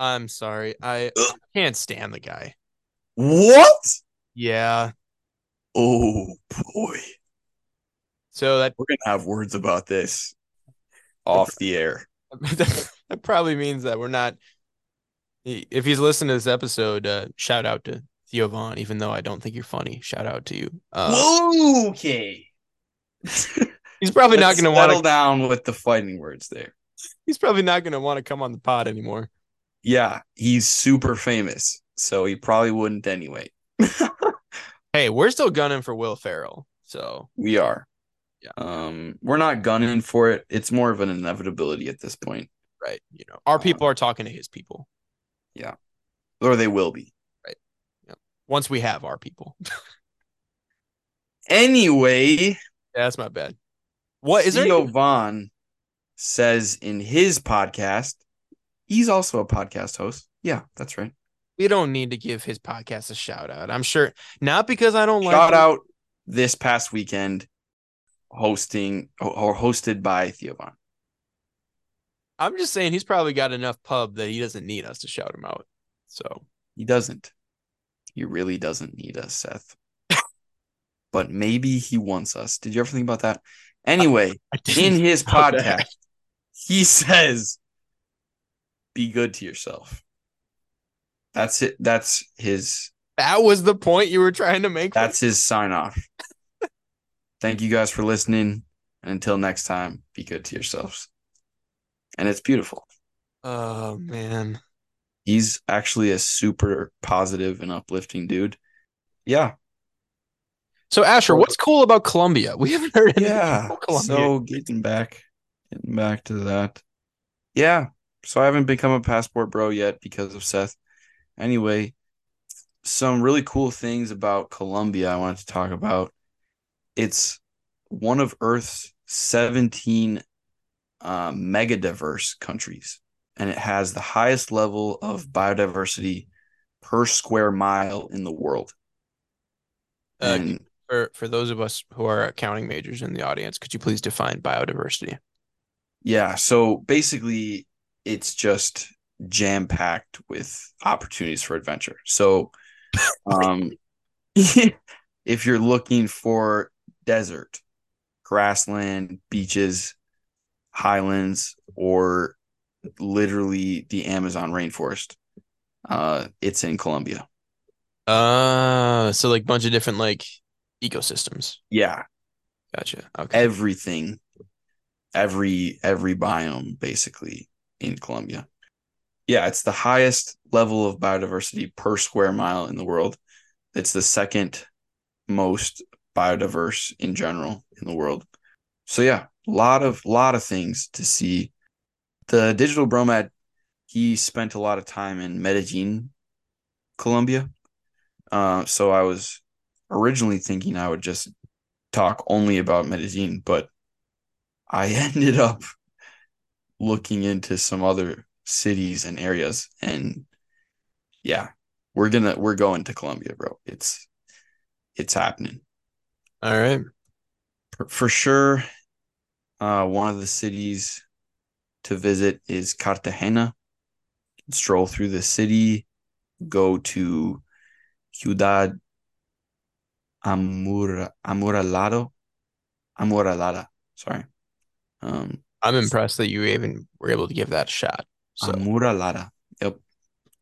I'm sorry. I, I can't stand the guy. What? Yeah. Oh boy. So that We're gonna have words about this off the air. that probably means that we're not. If he's listening to this episode, uh, shout out to Theo Von. Even though I don't think you're funny, shout out to you. Uh, okay. he's probably not Let's going to want settle to. down with the fighting words there. He's probably not going to want to come on the pod anymore. Yeah, he's super famous, so he probably wouldn't anyway. Hey, we're still gunning for Will Ferrell. So We are. Yeah. Um, we're not gunning for it. It's more of an inevitability at this point, right, you know, our Uh, people are talking to his people. Yeah. Or they will be. Right. Yeah. Once we have our people, Anyway, yeah, that's my bad. What is there? Theo any- Von says in his podcast, he's also a podcast host. Yeah, that's right. we don't need to give his podcast a shout out. I'm sure not because I don't like Shout out this past weekend, hosting or hosted by Theo Von. I'm just saying he's probably got enough pub that he doesn't need us to shout him out. So He doesn't. He really doesn't need us, Seth. but maybe he wants us. Did you ever think about that? Anyway, in his know that. podcast, he says, "Be good to yourself." That's it. That's his. That was the point you were trying to make. That's his sign off. Thank you guys for listening, and until next time, be good to yourselves. And it's beautiful. oh man. He's actually a super positive and uplifting dude. Yeah, So Asher, what's cool about Colombia? We haven't heard anything yeah. about Colombia. So getting back, getting back to that. Yeah. So I haven't become a passport bro yet because of Seth. Anyway, some really cool things about Colombia I wanted to talk about. It's one of Earth's 17 uh, mega diverse countries, and it has the highest level of biodiversity per square mile in the world. Uh, And for for those of us who are accounting majors in the audience, could you please define biodiversity? Yeah, so basically it's just jam packed with opportunities for adventure. So um if you're looking for desert, grassland, beaches, highlands or literally the Amazon rainforest, uh it's in Colombia. Uh, so like bunch of different like ecosystems. Yeah, Gotcha. Okay. everything every every biome basically in Colombia. Yeah, it's the highest level of biodiversity per square mile in the world. It's the second most biodiverse in general in the world. So yeah, a lot of lot of things to see. The digital bromad, he spent a lot of time in Medellin, Colombia. Uh, so I was originally thinking I would just talk only about Medellin, but I ended up looking into some other cities and areas and yeah, we're gonna we're going to Colombia, bro. It's it's happening. All right. For, sure, uh one of the cities to visit is Cartagena. Stroll through the city, go to Ciudad Amur Amuralado. Amuralada, sorry. Um I'm impressed that you even were able to give that a shot. So Amuralada. Yep.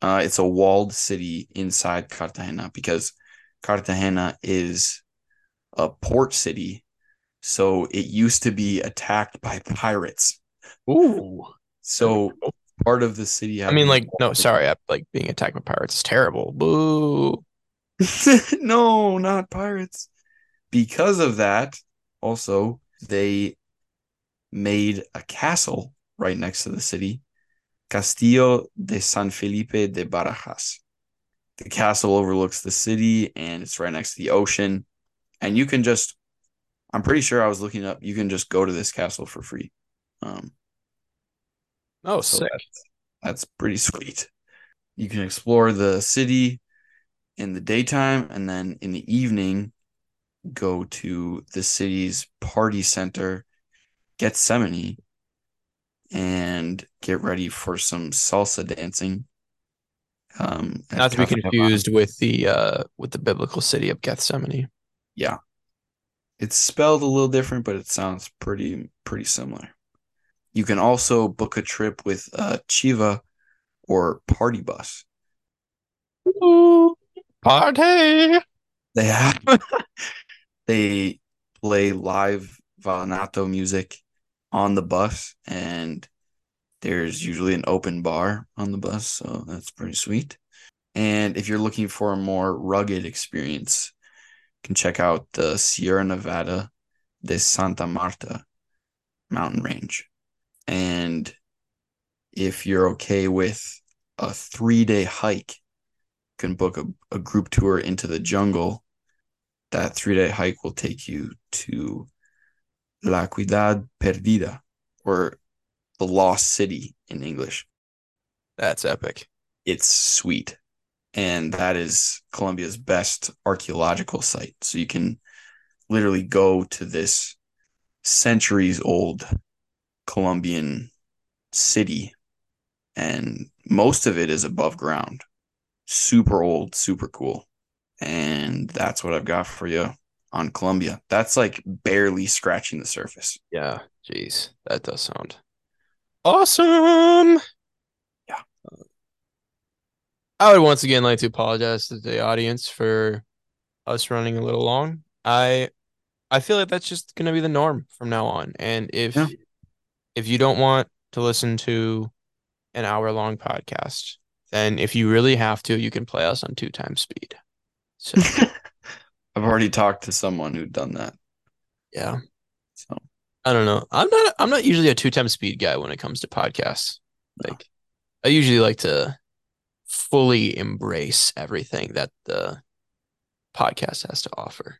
Uh, it's a walled city inside Cartagena because Cartagena is a port city. So it used to be attacked by pirates. Ooh. So part of the city. I mean, like, no, sorry, like being attacked by pirates is terrible. Boo. no, not pirates. Because of that, also, they made a castle right next to the city, Castillo de San Felipe de Barajas. The castle overlooks the city and it's right next to the ocean. And you can just, I'm pretty sure I was looking up, you can just go to this castle for free. Um, oh, so sick. That's, that's pretty sweet. You can explore the city in the daytime and then in the evening go to the city's party center, Getsemaní, and get ready for some salsa dancing. Um, Not to be confused with the uh, with the biblical city of Gethsemane. Yeah, it's spelled a little different, but it sounds pretty pretty similar. You can also book a trip with uh, Chiva or Party Bus. Ooh, party. They have they play live Vallenato music on the bus, and there's usually an open bar on the bus, so that's pretty sweet. And if you're looking for a more rugged experience, can check out the Sierra Nevada de Santa Marta mountain range. And if you're okay with a three day hike, you can book a, a group tour into the jungle that three day hike will take you to La Ciudad Perdida, or the Lost City in English. That's epic. It's sweet. And that is Colombia's best archaeological site. So you can literally go to this centuries old Colombian city, and most of it is above ground. Super old, super cool. And that's what I've got for you on Colombia. That's like barely scratching the surface. Yeah. Jeez. That does sound awesome. I would once again like to apologize to the audience for us running a little long. I I feel like that's just gonna be the norm from now on. And if yeah. if you don't want to listen to an hour long podcast, then if you really have to, you can play us on two times speed. So I've already talked to someone who'd done that. Yeah. So I don't know. I'm not I'm not usually a two times speed guy when it comes to podcasts. Like no. I usually like to fully embrace everything that the podcast has to offer.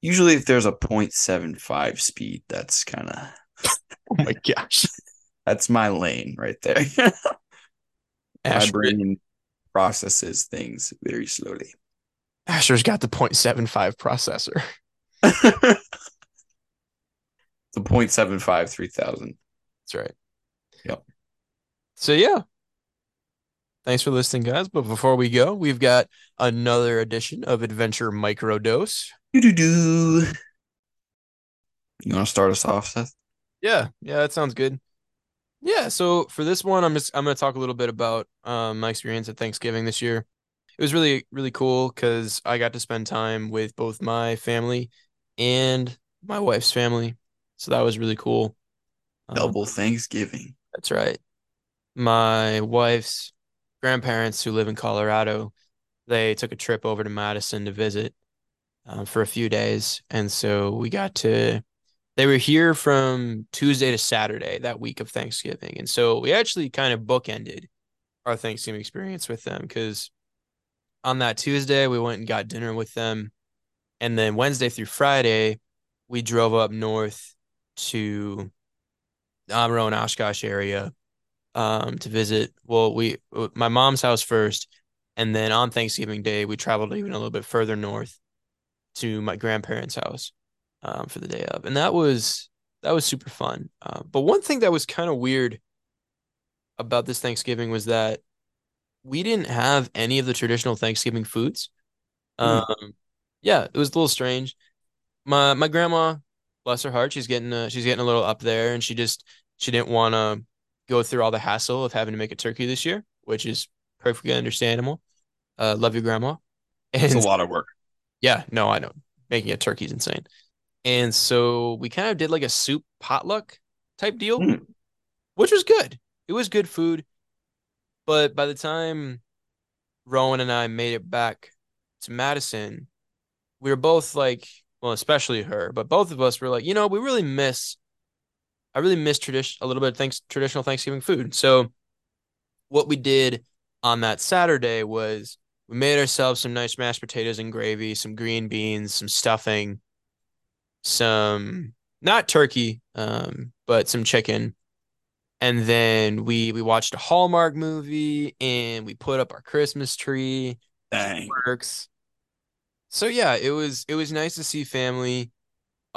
Usually if there's a 0.75 speed, that's kind of Oh my gosh. that's my lane right there. my brain processes things very slowly. Asher's got the 0.75 processor. the 0.75 3000. That's right. Yep. So yeah. Thanks for listening, guys. But before we go, we've got another edition of Adventure Microdose. Do-do-do. You want to start us off, Seth? Yeah, yeah, that sounds good. Yeah, so for this one, I'm just I'm gonna talk a little bit about um, my experience at Thanksgiving this year it was really really cool because I got to spend time with both my family and my wife's family, so that was really cool. Um, Double um, Thanksgiving. That's right. My wife's grandparents who live in Colorado, they took a trip over to Madison to visit um, for a few days, and so we got to. They were here from Tuesday to Saturday that week of Thanksgiving, and so we actually kind of bookended our Thanksgiving experience with them because on that Tuesday, we went and got dinner with them. And then Wednesday through Friday, we drove up north to Omro and Oshkosh area um, to visit. Well, we my mom's house first, and then on Thanksgiving Day, we traveled even a little bit further north to my grandparents' house um, for the day of, and that was that was super fun. Uh, but one thing that was kind of weird about this Thanksgiving was that we didn't have any of the traditional Thanksgiving foods. Mm. Um, yeah, it was a little strange. My my grandma, bless her heart, she's getting uh, she's getting a little up there, and she just she didn't want to go through all the hassle of having to make a turkey this year, which is perfectly understandable. Uh, love your grandma. And, it's a lot of work. Yeah, no, I know. making a turkey is insane. And so we kind of did like a soup potluck type deal, Mm. which was good. It was good food. But by the time Rowan and I made it back to Madison, we were both like, well, especially her, but both of us were like, you know, we really miss, I really miss tradition, a little bit of thanks, traditional Thanksgiving food. So what we did on that Saturday was we made ourselves some nice mashed potatoes and gravy, some green beans, some stuffing, some not turkey, um, but some chicken. And then we we watched a Hallmark movie and we put up our Christmas tree. Dang. Works. So yeah, it was it was nice to see family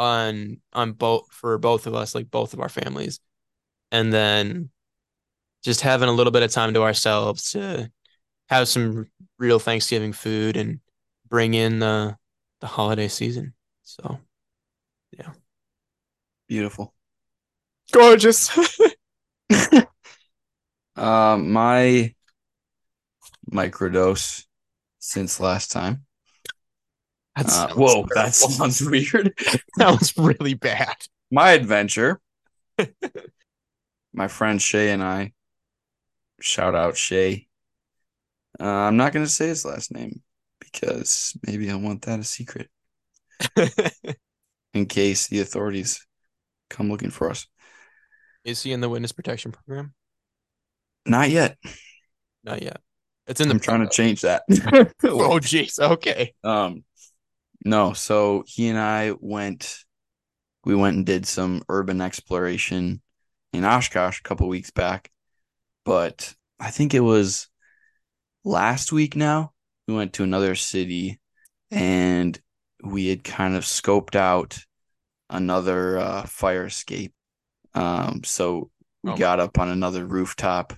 on on both for both of us, like both of our families. And then just having a little bit of time to ourselves to have some real Thanksgiving food and bring in the the holiday season. So yeah, Beautiful. gorgeous. Um, my microdose since last time. That Uh, sounds whoa, that sounds weird. that was really bad. My adventure. my friend Shay and I. Shout out Shay. Uh, I'm not gonna say his last name because maybe I want that a secret in case the authorities come looking for us. Is he in the witness protection program? Not yet. Not yet. It's in the I'm trying to change that. Oh jeez. Okay. Um, no, so he and I went, we went and did some urban exploration in Oshkosh a couple weeks back, but I think it was last week now. We went to another city and we had kind of scoped out another uh, fire escape. Um, so we Oh. got up on another rooftop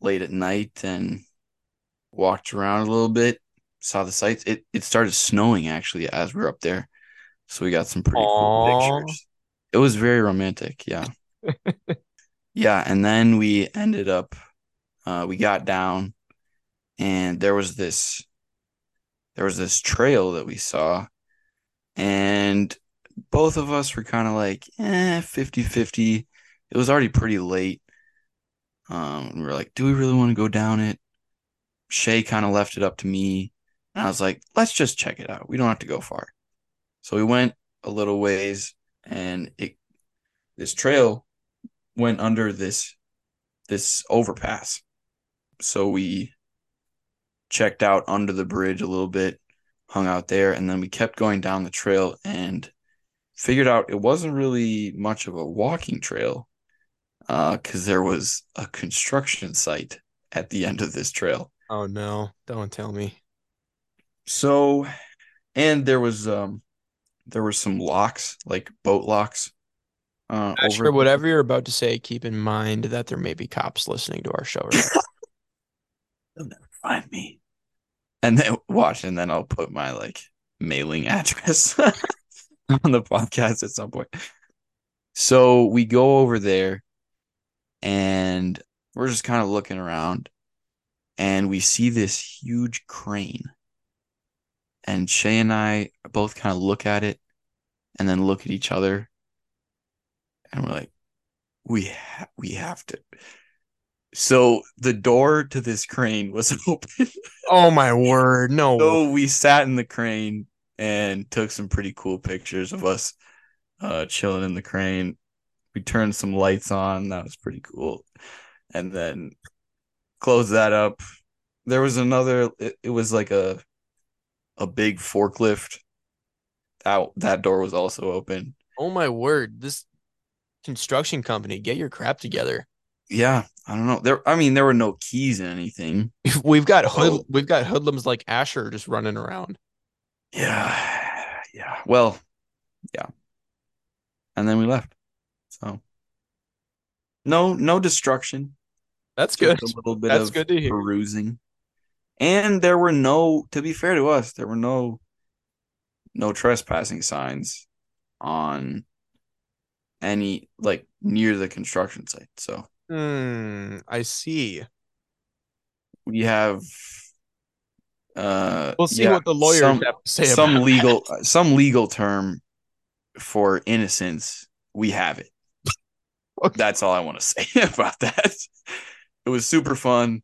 late at night and walked around a little bit saw the sights. It it started snowing actually as we were up there, so we got some pretty cool pictures. It was very romantic, yeah, yeah. And then we ended up, uh, we got down, and there was this, there was this trail that we saw, and both of us were kind of like, eh, 50-50. It was already pretty late. Um, we were like, do we really want to go down it? Shay kind of left it up to me. And I was like, let's just check it out. We don't have to go far. So we went a little ways and it this trail went under this this overpass. So we checked out under the bridge a little bit, hung out there, and then we kept going down the trail and figured out it wasn't really much of a walking trail uh because there was a construction site at the end of this trail. Oh no, don't tell me. So, and there was um, there were some locks, like boat locks. Uh, Asher, whatever you're about to say, keep in mind that there may be cops listening to our show. Right? They'll never find me. And then watch, and then I'll put my like mailing address on the podcast at some point. So we go over there, and we're just kind of looking around, and we see this huge crane. And Shay and I both kind of look at it, and then look at each other, and we're like, "We ha- we have to." So the door to this crane was open. oh my word, no. So we sat in the crane and took some pretty cool pictures of us uh, chilling in the crane. We turned some lights on. That was pretty cool. And then closed that up. There was another. It, it was like a a big forklift. That that door was also open. Oh my word, this construction company, get your crap together. Yeah, I don't know. There, I mean, there were no keys in anything. We've got hood, Oh. we've got hoodlums like Asher just running around. Yeah, yeah. Well, yeah. And then we left. So no, no destruction. That's Just good. a little bit That's of good to hear. perusing. And there were no, to be fair to us, there were no, no trespassing signs on any like near the construction site. So Hmm, I see. we have Uh, We'll see yeah, what the lawyers some, have to say some about legal some legal term for innocence. We have it. Okay. That's all I want to say about that. It was super fun,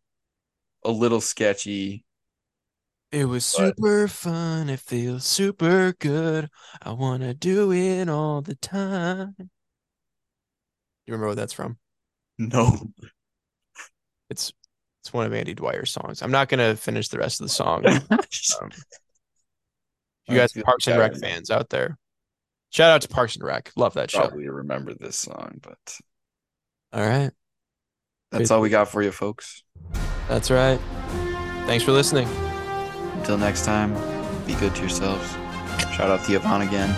a little sketchy. It was super fun. It feels super good. I want to do it all the time. You remember what that's from? No, It's it's one of Andy Dwyer's songs. I'm not gonna finish the rest of the song. Um, you guys Parks and Rec fans out there. Shout out to Parks and Rec. Love that show. probably remember this song, but All right. that's all we got for you, folks. That's right. Thanks for listening. Until next time, be good to yourselves. Shout out to Yvonne again.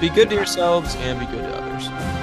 Be good to yourselves and be good to others.